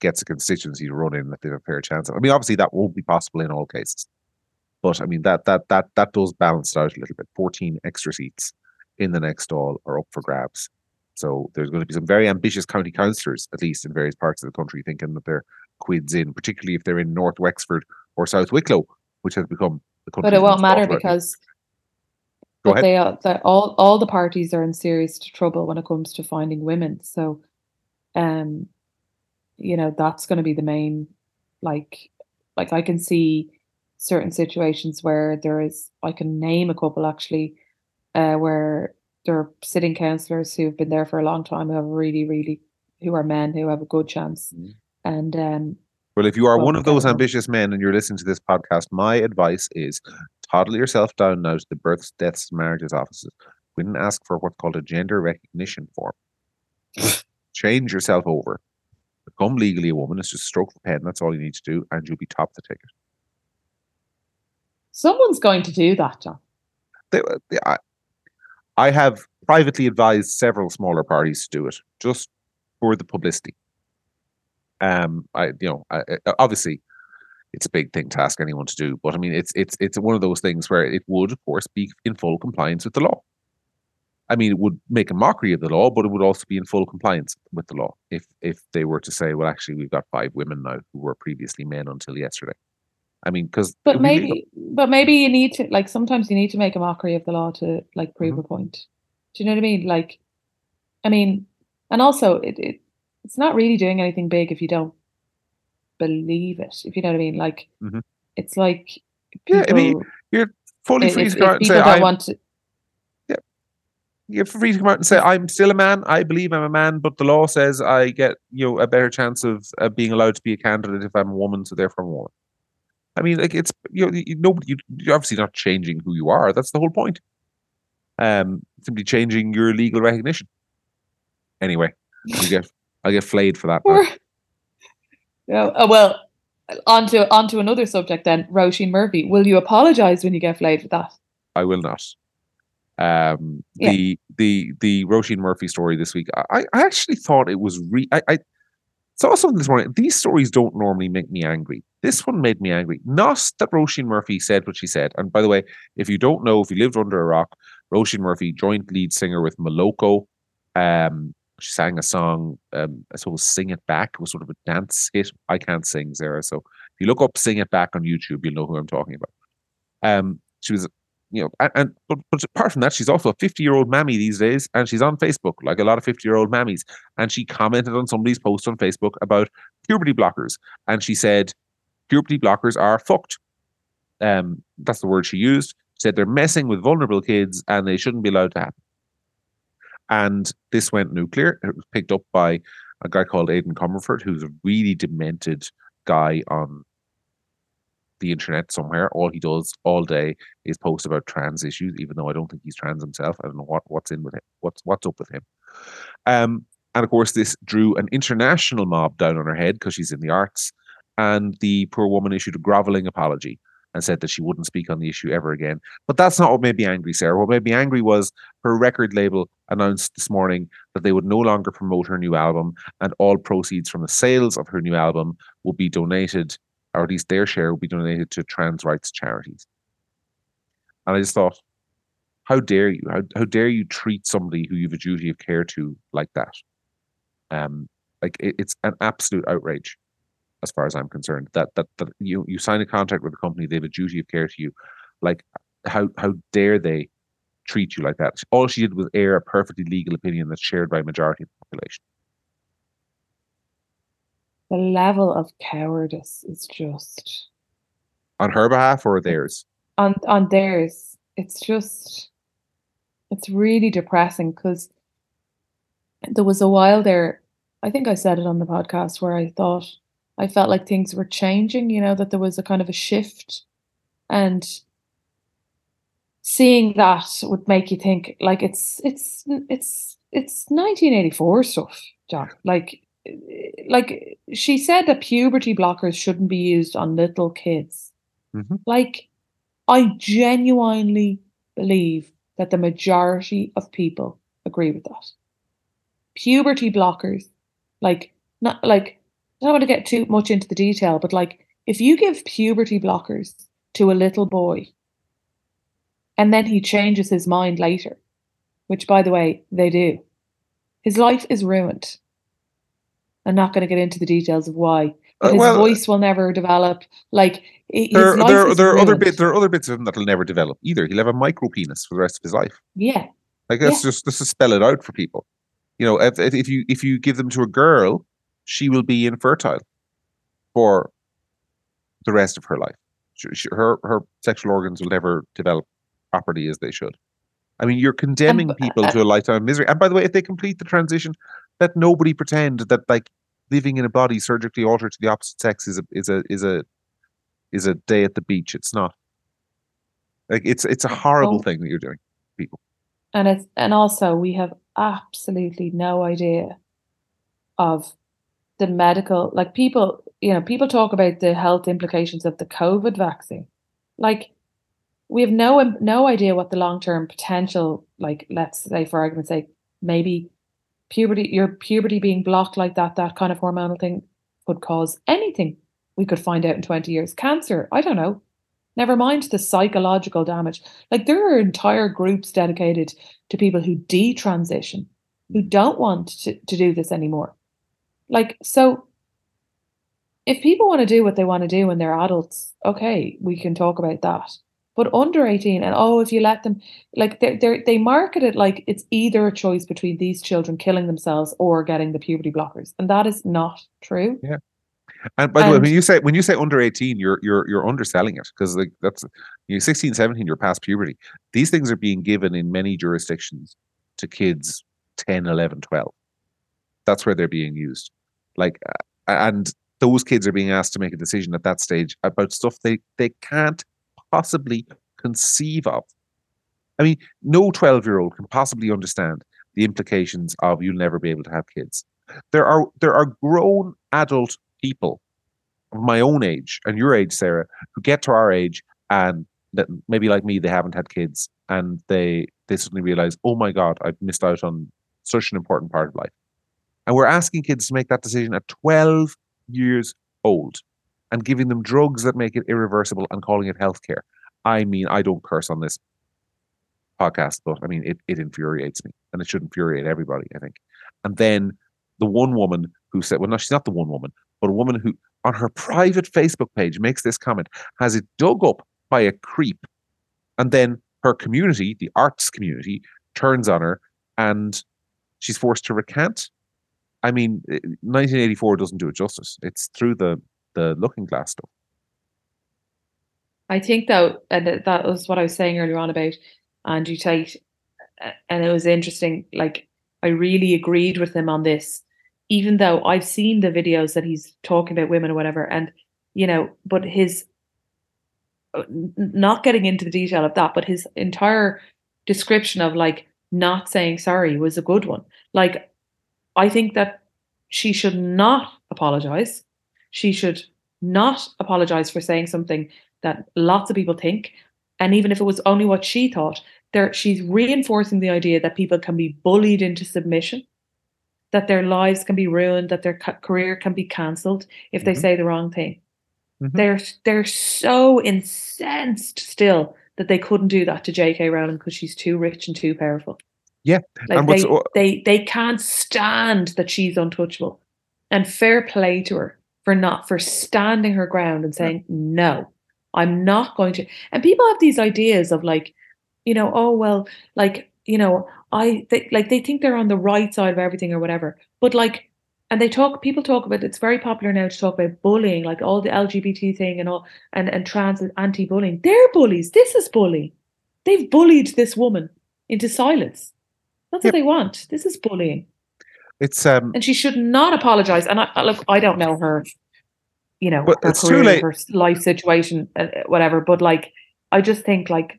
gets a constituency to run in that they have a fair chance of. I mean, obviously that won't be possible in all cases, but I mean that that that that does balance it out a little bit. 14 extra seats in the next all are up for grabs. So there's going to be some very ambitious county councillors, at least in various parts of the country, thinking that they're quids in, particularly if they're in North Wexford or South Wicklow, which has become the country. But it won't matter because Go but ahead. they are that all all the parties are in serious trouble when it comes to finding women. So, um, you know that's going to be the main, like, like I can see certain situations where there is I can name a couple actually, uh, where there are sitting councillors who have been there for a long time who have really really who are men who have a good chance, Mhm. and um, Well, if you are one of those ambitious men and you're listening to this podcast, my advice is toddle yourself down now to the births, deaths, and marriages offices. We didn't ask for what's called a gender recognition form. Change yourself over. Become legally a woman. It's just a stroke of a pen. That's all you need to do, and you'll be top of the ticket. someone's going to do that, John. They, they, I, I have privately advised several smaller parties to do it just for the publicity. Um, I you know, I, I- obviously, it's a big thing to ask anyone to do, but I mean, it's it's it's one of those things where it would, of course, be in full compliance with the law. I mean, it would make a mockery of the law, but it would also be in full compliance with the law if if they were to say, well, actually, we've got five women now who were previously men until yesterday. I mean, because But maybe, but maybe you need to like sometimes you need to make a mockery of the law to like prove Mhm. a point. Do you know what I mean? Like, I mean, and also it, it it's not really doing anything big if you don't believe it. If you know what I mean? Like, Mhm. it's like people, Yeah, I mean, fully if, free if- if out and people say, I'm, want to. Yeah, you're free to come out and say I'm still a man. I believe I'm a man, but the law says I get you know a better chance of uh, being allowed to be a candidate if I'm a woman, so therefore I'm a woman. I mean, like it's you know you, nobody you, you're obviously not changing who you are. That's the whole point. Um, simply changing your legal recognition. Anyway, I get I get flayed for that. Or, yeah, oh, well, onto onto another subject then. Roisin Murphy, will you apologise when you get flayed for that? I will not. Um, Yeah. the the the Roisin Murphy story this week. I, I actually thought it was re. I, I saw something this morning. These stories don't normally make me angry. This one made me angry. Not that Roisin Murphy said what she said. And by the way, if you don't know, if you lived under a rock, Roisin Murphy, joint lead singer with Moloko. Um, she sang a song. Um, I suppose "Sing It Back" It was sort of a dance hit. I can't sing, Sarah. So if you look up "Sing It Back" on YouTube, you'll know who I'm talking about. Um, she was, you know, and, and but, but apart from that, she's also a 50 year old mammy these days, and she's on Facebook like a lot of 50 year old mammies. And she commented on somebody's post on Facebook about puberty blockers, and she said puberty blockers are fucked. Um, that's the word she used. She said they're messing with vulnerable kids, and they shouldn't be allowed to happen. And this went nuclear. It was picked up by a guy called Aidan Comerford, who's a really demented guy on the internet somewhere. All he does all day is post about trans issues, even though I don't think he's trans himself. I don't know what, what's in with him, what's what's up with him. Um, and of course, this drew an international mob down on her head because she's in the arts. And the poor woman issued a groveling apology and said that she wouldn't speak on the issue ever again. But that's not what made me angry, Sarah. What made me angry was her record label announced this morning that they would no longer promote her new album, and all proceeds from the sales of her new album will be donated, or at least their share will be donated to trans rights charities. And I just thought, how dare you? How, how dare you treat somebody who you have a duty of care to like that? Um, like it, it's an absolute outrage as far as I'm concerned. That that that you you sign a contract with a company, they have a duty of care to you. Like how how dare they treat you like that? All she did was air a perfectly legal opinion that's shared by a majority of the population. The level of cowardice is just On her behalf or theirs? on on theirs. It's just it's really depressing because there was a while there. I think I said it on the podcast where I thought I felt like things were changing. You know that there was a kind of a shift, and seeing that would make you think like it's it's it's it's 1984 stuff, John. Like like she said that puberty blockers shouldn't be used on little kids. Mhm. Like I genuinely believe that the majority of people agree with that. Puberty blockers, like not like don't want to get too much into the detail, but like if you give puberty blockers to a little boy and then he changes his mind later, which by the way, they do, his life is ruined. I'm not going to get into the details of why. But Uh, his well, voice will never develop. Like i- There, there, is there are other bits. There are other bits of him that'll never develop either. He'll have a micro penis for the rest of his life. Yeah, Like let's just let's just spell it out for people. You know, if if you if you give them to a girl, she will be infertile for the rest of her life. She, she, her her sexual organs will never develop properly as they should. I mean, you're condemning b- people uh, to a lifetime of misery. And by the way, if they complete the transition, let nobody pretend that like living in a body surgically altered to the opposite sex is a is a is a is a day at the beach. It's not. Like it's it's a horrible Oh. thing that you're doing. People. And it's and also we have absolutely no idea of the medical like people you know people talk about the health implications of the covid vaccine. Like we have no no idea what the long-term potential like let's say for argument's sake maybe puberty your puberty being blocked like that that kind of hormonal thing could cause anything we could find out in 20 years. Cancer i don't know. Never mind the psychological damage. Like there are entire groups dedicated to people who detransition who don't want to, to do this anymore like so if people want to do what they want to do when they're adults okay we can talk about that but under 18 and oh if you let them like they they they market it like it's either a choice between these children killing themselves or getting the puberty blockers and that is not true Yeah. And by the way, when you say when you say under 18, you're you're you're underselling it because like that's you know, 16, 17, you're past puberty. These things are being given in many jurisdictions to kids 10, 11, 12. That's where they're being used. Like uh, and those kids are being asked to make a decision at that stage about stuff they they can't possibly conceive of. I mean, no 12 year old can possibly understand the implications of you'll never be able to have kids. There are there are grown adult people of my own age and your age, Sarah, who get to our age and that maybe like me, they haven't had kids and they they suddenly realize, oh my God, I've missed out on such an important part of life. And we're asking kids to make that decision at 12 years old and giving them drugs that make it irreversible and calling it healthcare. I mean, I don't curse on this podcast, but I mean, it, it infuriates me and it should infuriate everybody, I think. And then the one woman who said, well, no, she's not the one woman, but a woman who on her private Facebook page makes this comment, has it dug up by a creep. And then her community, the arts community, turns on her and she's forced to recant. I mean, 1984 doesn't do it justice. It's through the the looking glass stuff. I think though, and that was what I was saying earlier on about Andrew Tate, and it was interesting. Like I really agreed with him on this, even though I've seen the videos that he's talking about women or whatever, and you know, but his uh, not getting into the detail of that, but his entire description of like not saying sorry was a good one. Like, I think that she should not apologize. She should not apologize for saying something that lots of people think. And even if it was only what she thought, there she's reinforcing the idea that people can be bullied into submission, that their lives can be ruined, that their career can be cancelled if mm-hmm. they say the wrong thing. Mm-hmm. They're they're so incensed still that they couldn't do that to J.K. Rowling because she's too rich and too powerful. Yeah, like they, they they can't stand that she's untouchable, and fair play to her for not for standing her ground and saying yeah. no, I'm not going to. And people have these ideas of like, you know, oh well, like you know, I they, like they think they're on the right side of everything or whatever, but like and they talk people talk about it's very popular now to talk about bullying like all the lgbt thing and all and and trans anti-bullying. They're bullies. This is bullying. They've bullied this woman into silence that's yep. what they want. This is bullying. It's um and she should not apologize. And i look i don't know her you know her it's career, too late. her life situation uh, whatever. But like i just think like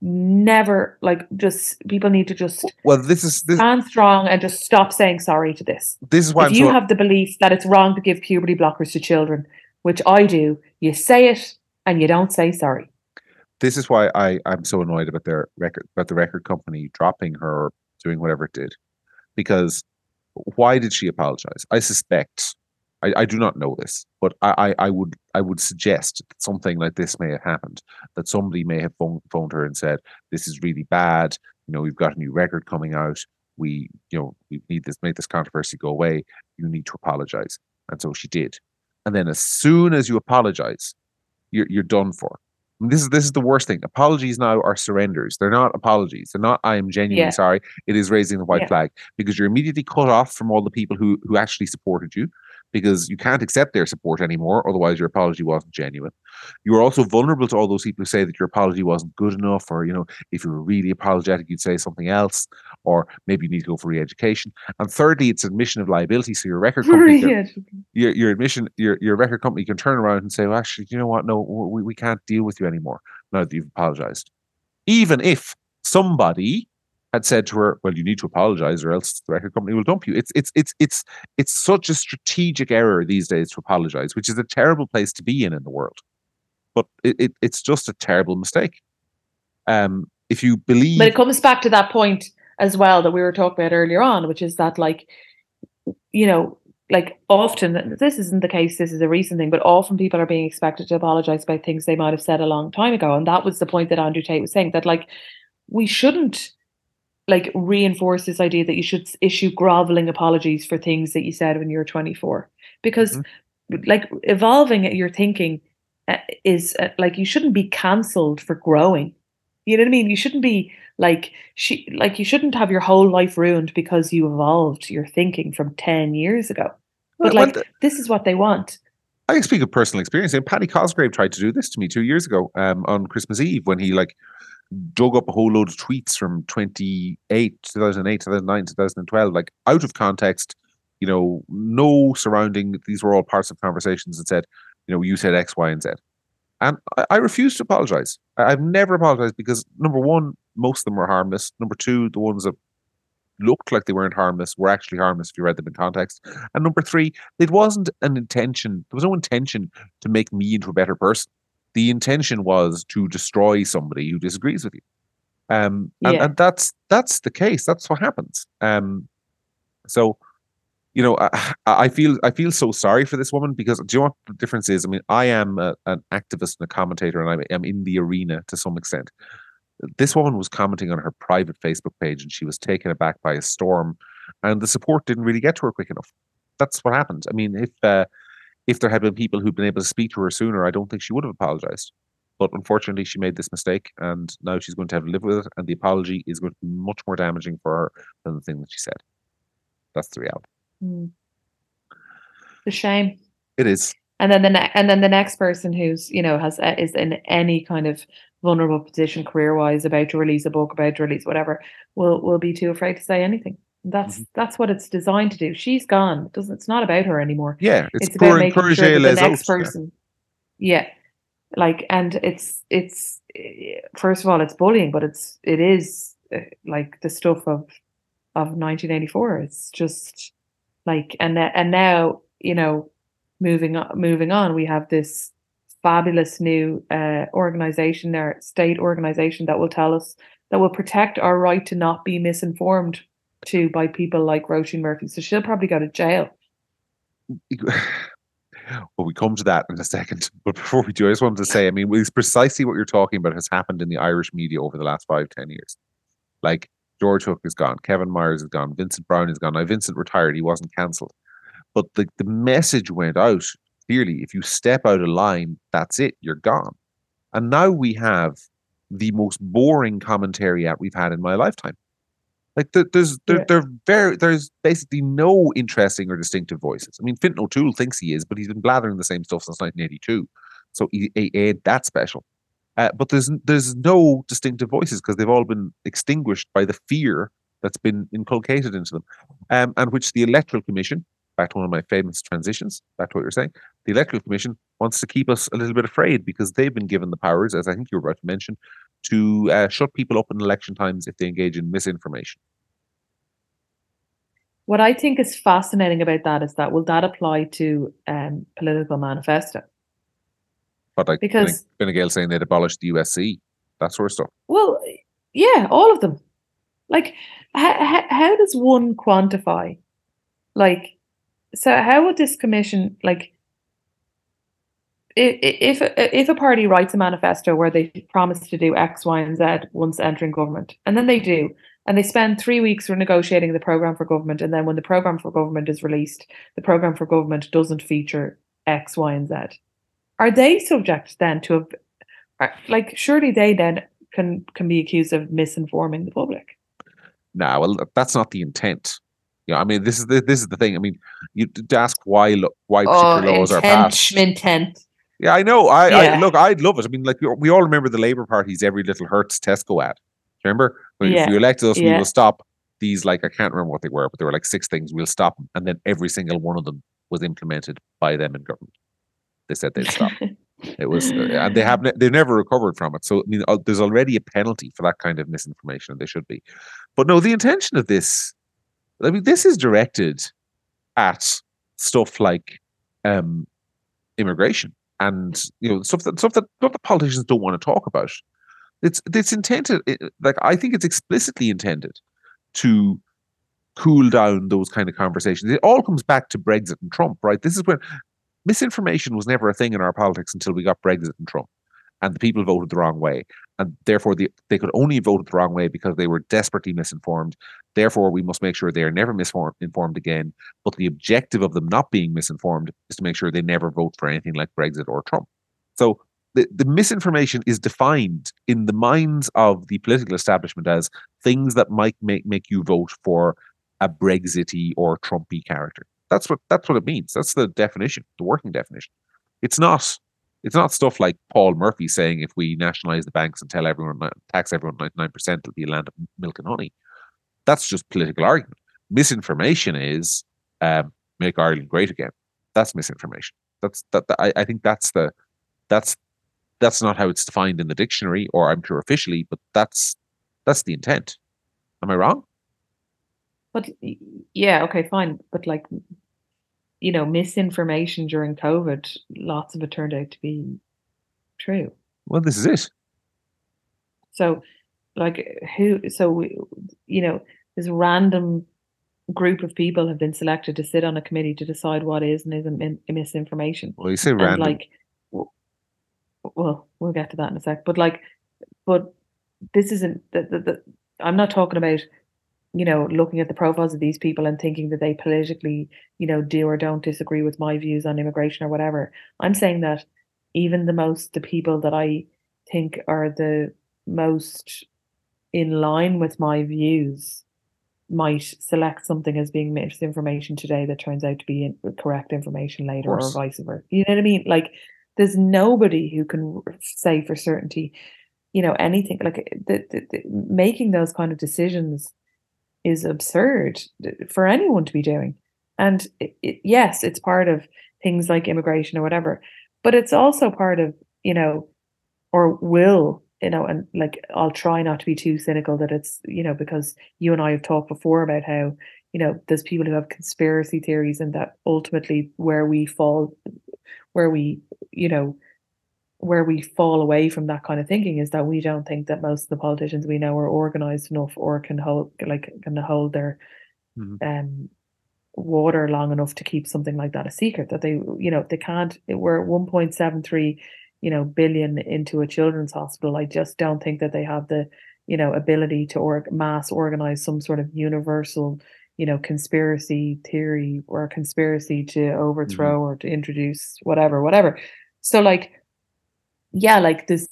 never like just people need to just well this is this stand strong and just stop saying sorry to this. This is why if I'm you so, have the belief that it's wrong to give puberty blockers to children which i do you say it and you don't say sorry. This is why i i'm so annoyed about their record about the record company dropping her doing whatever it did because why did she apologize i suspect I, I do not know this, but I, I, I, would I would suggest that something like this may have happened. That somebody may have phoned, phoned her and said, "This is really bad. You know, we've got a new record coming out. We, you know, we need this make this controversy go away. You need to apologize." And so she did. And then as soon as you apologize, you're you're done for. This is this is the worst thing. Apologies now are surrenders. They're not apologies. They're not I am genuinely yeah. sorry. It is raising the white yeah. flag because you're immediately cut off from all the people who who actually supported you because you can't accept their support anymore. Otherwise, your apology wasn't genuine. You are also vulnerable to all those people who say that your apology wasn't good enough, or you know, if you were really apologetic, you'd say something else, or maybe you need to go for re-education. And thirdly, it's admission of liability. So your record company, can, your your admission, your your record company can turn around and say, "Well, actually, you know what? No, we, we can't deal with you anymore now that you've apologized." Even if somebody had said to her, "Well, you need to apologize, or else the record company will dump you." It's it's it's it's it's such a strategic error these days to apologize, which is a terrible place to be in in the world. But it, it it's just a terrible mistake. Um, if you believe, but it comes back to that point as well that we were talking about earlier on, which is that like, you know, like often this isn't the case. This is a recent thing, but often people are being expected to apologize about things they might have said a long time ago, and that was the point that Andrew Tate was saying that like we shouldn't like reinforce this idea that you should issue groveling apologies for things that you said when you were 24 because mm-hmm. like evolving your thinking uh, is uh, like you shouldn't be cancelled for growing you know what i mean you shouldn't be like she like you shouldn't have your whole life ruined because you evolved your thinking from 10 years ago but well, like the, this is what they want I can speak of personal experience. And Paddy Cosgrave tried to do this to me two years ago um, on Christmas Eve when he like dug up a whole load of tweets from 28, 2008, 2009, 2012, like out of context, you know, no surrounding, these were all parts of conversations that said, you know, you said X, Y, and Z. And I, I refuse to apologize. I, I've never apologized because number one, most of them were harmless. Number two, the ones that looked like they weren't harmless were actually harmless if you read them in context. And number three, it wasn't an intention, there was no intention to make me into a better person the intention was to destroy somebody who disagrees with you. Um, and, Yeah. and that's that's the case. That's what happens. Um, so, you know, I, I feel I feel so sorry for this woman because do you know what the difference is? I mean, I am a, an activist and a commentator, and I am in the arena to some extent. This woman was commenting on her private Facebook page, and she was taken aback by a storm, and the support didn't really get to her quick enough. That's what happened. I mean, if uh, if there had been people who'd been able to speak to her sooner, I don't think she would have apologized. But unfortunately, she made this mistake, and now she's going to have to live with it. And the apology is going to be much more damaging for her than the thing that she said. That's the reality. Mm. The shame. It is. And then the ne- and then the next person who's you know has uh, is in any kind of vulnerable position career wise about to release a book about to release whatever will will be too afraid to say anything. That's Mhm. that's what it's designed to do. She's gone. It doesn't it's not about her anymore. Yeah, it's, It's, about making sure that the next autres, yeah. person. Yeah. Like and it's it's first of all it's bullying, but it's it is eh, like the stuff of of 1984. It's just like and and now you know moving on moving on we have this fabulous new uh organization there state organization that will tell us that will protect our right to not be misinformed to by people like Roisin Murphy so she'll probably go to jail well, we come to that in a second. But before we do, I just wanted to say, I mean, it's precisely what you're talking about has happened in the Irish media over the last five, ten years. Like George Hook is gone, Kevin Myers is gone, Vincent Browne is gone. Now Vincent retired, he wasn't cancelled. But the, the message went out clearly, if you step out of line, that's it, you're gone. And now we have the most boring commentary out we've had in my lifetime. Like there, there's there, Yeah. there very there's basically no interesting or distinctive voices. I mean, Fintan O'Toole thinks he is, but he's been blathering the same stuff since 1982, so he, he ain't that special. Uh, but there's there's no distinctive voices because they've all been extinguished by the fear that's been inculcated into them, um, and which the Electoral Commission, back to one of my famous transitions, back to what you're saying, the Electoral Commission wants to keep us a little bit afraid because they've been given the powers, as I think you were about to mention, to uh, shut people up in election times if they engage in misinformation. What I think is fascinating about that is that will that apply to um, political manifesto? But like Because- Fine Gael saying they'd abolish the USC, that sort of stuff. Well, yeah, all of them. Like, how, how does one quantify? Like, so how would this commission like? I- i- If uh, if a party writes a manifesto where they promise to do X, Y, and Z once entering government, and then they do, and they spend three weeks for negotiating the program for government, and then when the program for government is released, the program for government doesn't feature X, Y, and Z. Are they subject then to a are- like? Surely they then can can be accused of misinforming the public. Nah, well, that's not the intent. You know, I mean, this is the this is the thing. I mean, you to ask why why oh, particular laws are passed. Oh, intent. Yeah, I know. I, I look. I'd love it. I mean, like we, all remember the Labour Party's every little hurts Tesco ad. Remember, when if you elect us, we will stop these. Like I can't remember what they were, but there were like six things. We'll stop them, and then every single one of them was implemented by them in government. They said they'd stop. It was, uh, and they have ne- they've never recovered from it. So I mean, uh, there's already a penalty for that kind of misinformation, and they should be. But no, the intention of this, I mean, this is directed at stuff like um, immigration and you know stuff that stuff that stuff that politicians don't want to talk about. It's it's intended, it- like I think it's explicitly intended to cool down those kind of conversations. It all comes back to Brexit and Trump, right? This is when misinformation was never a thing in our politics until we got Brexit and Trump, and the people voted the wrong way, and therefore the, they could only vote the wrong way because they were desperately misinformed. Therefore, we must make sure they are never misinformed again. But the objective of them not being misinformed is to make sure they never vote for anything like Brexit or Trump. So the, the misinformation is defined in the minds of the political establishment as things that might make, make you vote for a Brexity or Trumpy character. That's what that's what it means. That's the definition, the working definition. It's not it's not stuff like Paul Murphy saying if we nationalize the banks and tell everyone tax everyone ninety nine percent, it'll be a land of milk and honey. That's just political argument. Misinformation is um, make Ireland great again. That's misinformation. That's that, that I, I think that's the that's that's not how it's defined in the dictionary or I'm sure officially, but that's that's the intent. Am I wrong? But yeah, okay, fine. But like, you know, misinformation during COVID, lots of it turned out to be true. Well, this is it. So like who? So we, you know, this random group of people have been selected to sit on a committee to decide what is and isn't min- misinformation. Well, you say And random. like, w- well, we'll get to that in a sec. But like, but this isn't the, the, the I'm not talking about, you know, looking at the profiles of these people and thinking that they politically, you know, do or don't disagree with my views on immigration or whatever. I'm saying that even the most the people that I think are the most in line with my views might select something as being misinformation today that turns out to be correct information later or vice versa. You know what I mean? Like there's nobody who can say for certainty, you know, anything like the, the, the, making those kind of decisions is absurd for anyone to be doing. And it, it, yes, it's part of things like immigration or whatever, but it's also part of, you know, or will, you know, and like I'll try not to be too cynical that it's, you know, because you and I have talked before about how, you know, there's people who have conspiracy theories and that ultimately where we fall, where we, you know, where we fall away from that kind of thinking is that we don't think that most of the politicians we know are organized enough or can hold like can hold their Mhm. um water long enough to keep something like that a secret that they you know they can't we're 1.73 you know billion into a children's hospital. I just don't think that they have the you know ability to mass organize some sort of universal you know conspiracy theory or conspiracy to overthrow or to introduce whatever whatever. So like yeah like this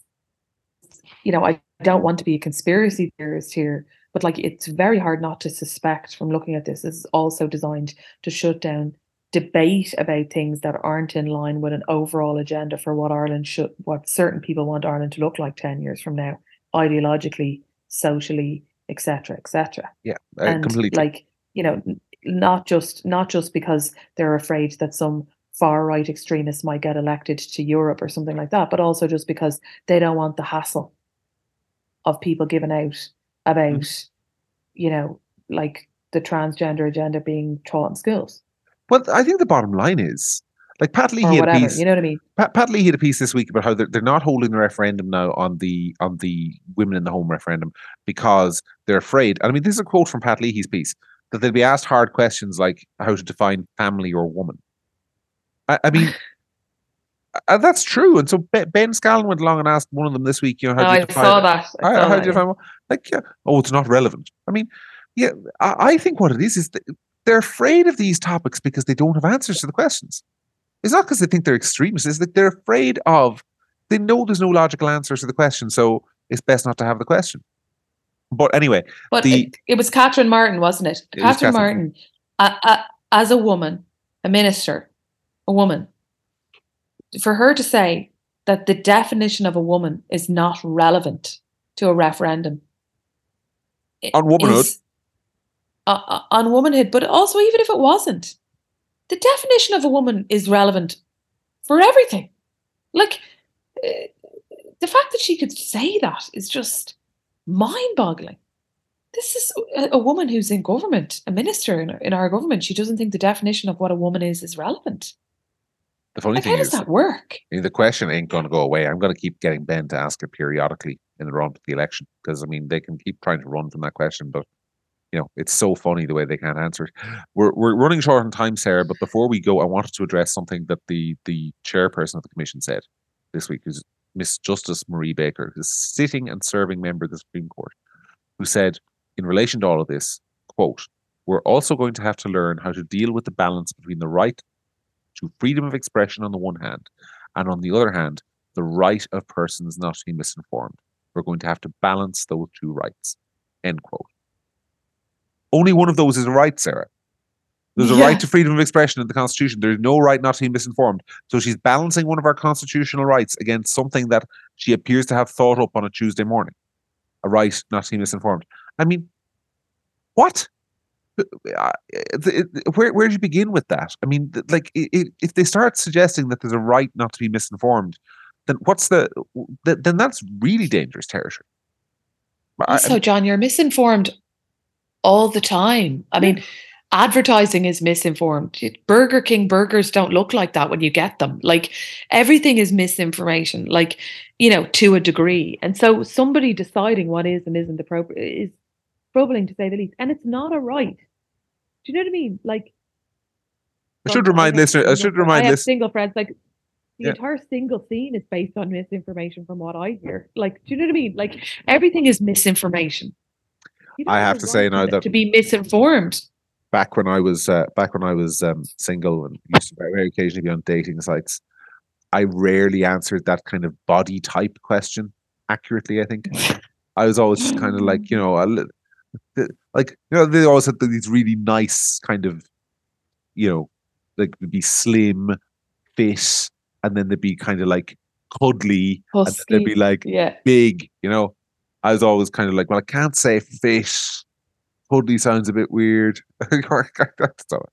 you know i don't want to be a conspiracy theorist here but like it's very hard not to suspect from looking at this this is also designed to shut down debate about things that aren't in line with an overall agenda for what Ireland should what certain people want Ireland to look like 10 years from now ideologically socially etc etc yeah, uh, and completely. like you know not just not just because they're afraid that some far right extremists might get elected to Europe or something like that but also just because they don't want the hassle of people giving out about Mm-hmm. you know like the transgender agenda being taught in schools well, I think the bottom line is like Pat or Leahy had a piece. you know what I mean Pat, Pat had a piece this week about how they're, they're not holding the referendum now on the on the women in the home referendum because they're afraid. And I mean, this is a quote from Pat Leahy's piece that they'll be asked hard questions like how to define family or woman. I, I mean, uh, that's true. And so Ben, Scallan went along and asked one of them this week. You know, how no, do you I define saw that I saw how that, do you define like yeah, oh it's not relevant i mean yeah i, I think what it is is they're afraid of these topics because they don't have answers to the questions it's not because they think they're extremists it's that they're afraid of they know there's no logical answers to the question so it's best not to have the question but anyway But the- it, it was Catherine Martin, wasn't it? It Catherine Catherine. Martin, uh, uh, as a woman, a minister, a woman, for her to say that the definition of a woman is not relevant to a referendum On womanhood. is- uh, uh, on womanhood, but also even if it wasn't, the definition of a woman is relevant for everything. Like uh, the fact that she could say that is just mind-boggling. This is a, a woman who's in government, a minister in, in our government. She doesn't think the definition of what a woman is is relevant. The funny Like, thing how does is that work? The question ain't going to go away i'm going to keep getting ben to ask it periodically in the run to the election because i mean they can keep trying to run from that question but you know it's so funny the way they can't answer it we're, we're running short on time sarah but before we go i wanted to address something that the the chairperson of the commission said this week who's miss justice marie baker who's sitting and serving member of the supreme court who said in relation to all of this quote we're also going to have to learn how to deal with the balance between the right to freedom of expression on the one hand and on the other hand the right of persons not to be misinformed we're going to have to balance those two rights end quote only one of those is a right, Sarah. There's a Yeah. right to freedom of expression in the Constitution. There's no right not to be misinformed. So she's balancing one of our constitutional rights against something that she appears to have thought up on a Tuesday morning. A right not to be misinformed. I mean, what? Where where do you begin with that? I mean, like, if they start suggesting that there's a right not to be misinformed, then what's the? Then that's really dangerous territory. I- John, you're misinformed all the time. I mean, advertising is misinformed. Burger King burgers don't look like that when you get them. Like everything is misinformation, like, you know, to a degree. And so somebody deciding what is and isn't appropriate is troubling to say the least. And it's not a right. Do you know what I mean? Like, I should remind listeners. I should remind listeners. Single friends, like the yeah. entire single scene is based on misinformation, from what I hear. Like, do you know what I mean? Like everything is misinformation. I have to say now that to be misinformed back when I was uh, back when I was um, single and used to very, very occasionally be on dating sites, I rarely answered that kind of body type question accurately. I think I was always just kind of like you know, a, like you know, they always had these really nice kind of, you know, like they'd be slim, fit, and then they'd be kind of like cuddly, Husky. and they'd be like yeah. big. You know, I was always kind of like, well, I can't say fit Pudley sounds a bit weird.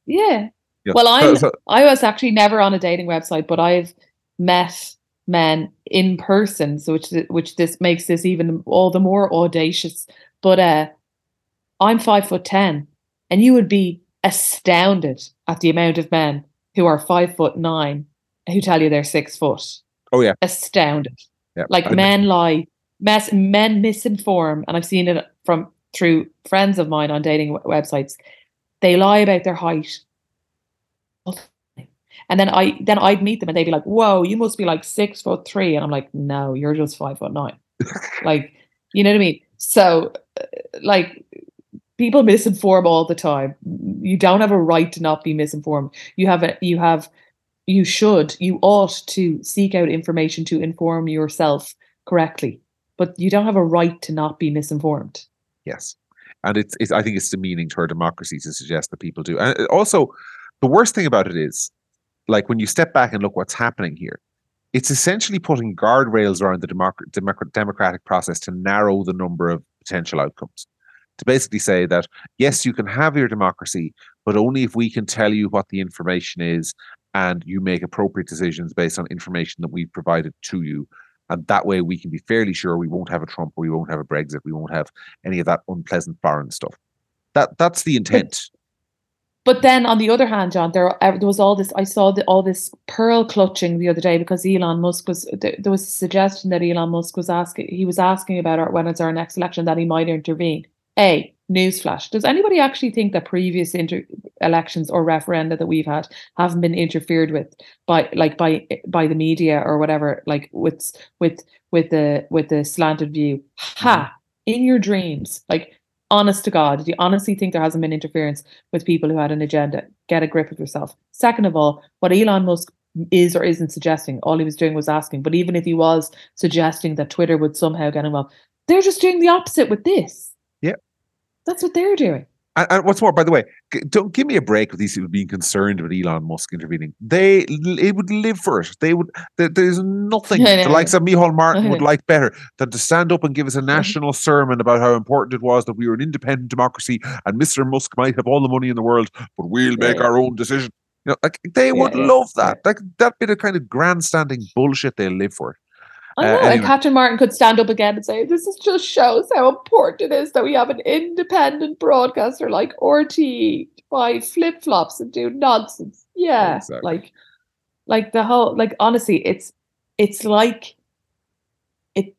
yeah. yeah. Well, I so, I was actually never on a dating website, but I've met men in person, so which which this makes this even all the more audacious. But uh, I'm five foot ten, and you would be astounded at the amount of men who are five foot nine who tell you they're six foot. Oh yeah, astounded. Yeah, like men lie, mess, men misinform, and I've seen it from through friends of mine on dating websites, they lie about their height. And then I then I'd meet them and they'd be like, "Whoa, you must be like six foot three. and I'm like, "No, you're just five foot nine. like, you know what I mean? So, uh, like, people misinform all the time. You don't have a right to not be misinformed. You have a you have you should you ought to seek out information to inform yourself correctly, but you don't have a right to not be misinformed. Yes. And it's, it's I think it's demeaning to our democracy to suggest that people do. And uh, also, the worst thing about it is, like when you step back and look what's happening here, it's essentially putting guardrails around the democ- democratic process to narrow the number of potential outcomes. To basically say that, yes, you can have your democracy, but only if we can tell you what the information is and you make appropriate decisions based on information that we've provided to you and that way we can be fairly sure we won't have a Trump, or we won't have a Brexit, we won't have any of that unpleasant foreign stuff. That that's the intent. But, then on the other hand, John, there, uh, there was all this. I saw the, all this pearl clutching the other day because Elon Musk was uh, there, there was a suggestion that Elon Musk was asking. He was asking about our, when it's our next election that he might intervene. A newsflash: Does anybody actually think that previous inter- elections or referenda that we've had haven't been interfered with by like by by the media or whatever, like with with with the with the slanted view? Ha! Mm-hmm. In your dreams, like honest to God, do you honestly think there hasn't been interference with people who had an agenda? Get a grip of yourself. Second of all, what Elon Musk is or isn't suggesting, all he was doing was asking. But even if he was suggesting that Twitter would somehow get involved, they're just doing the opposite with this. That's what they're doing. And, and, what's more, by the way, don't give me a break with these people being concerned about Elon Musk intervening. They it would live for it. They would. There, there's nothing the likes of Micheál Martin would like better than to stand up and give us a national sermon about how important it was that we were an independent democracy and Mr. Musk might have all the money in the world, but we'll make our own decision. You know, like they would love that. Like that bit of kind of grandstanding bullshit. They live for it. I know. Uh, anyway. And Catherine Martin could stand up again and say, This is just shows how important it is that we have an independent broadcaster like RTÉ buy flip flops and do nonsense. Yeah. Exactly. Like like the whole like honestly, it's it's like it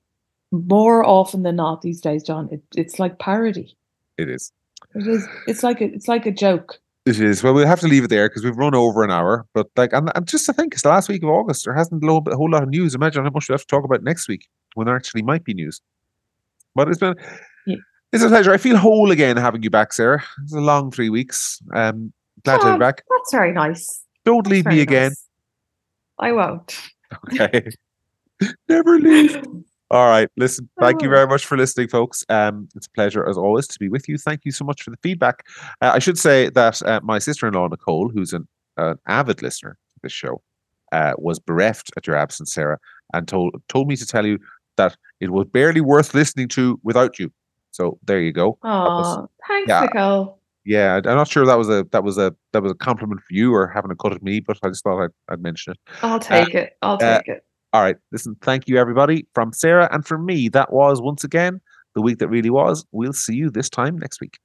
more often than not these days, John, it, it's like parody. It is. It is it's like a it's like a joke. It is. Well, we'll have to leave it there because we've run over an hour. But like, and, and just to think, it's the last week of August. There hasn't bit, a whole lot of news. Imagine how much we have to talk about next week when there actually might be news. But it's been yeah. it's a pleasure. I feel whole again having you back, Sarah. It's a long three weeks. Um, glad to have you back. That's very nice. Don't leave me again. I won't. Okay. Never leave. All right. Listen, thank you very much for listening, folks. Um, it's a pleasure, as always, to be with you. Thank you so much for the feedback. Uh, I should say that uh, my sister in law, Nicole, who's an, an avid listener to this show, uh, was bereft at your absence, Sarah, and told told me to tell you that it was barely worth listening to without you. So there you go. Oh, thanks, yeah, Nicole. Yeah, I'm not sure that was a that was a that was a compliment for you or having a cut at me, but I just thought I'd, I'd mention it. I'll take uh, it. I'll uh, take it. All right. Listen, thank you, everybody. From Sarah and from me, that was once again the week that really was. We'll see you this time next week.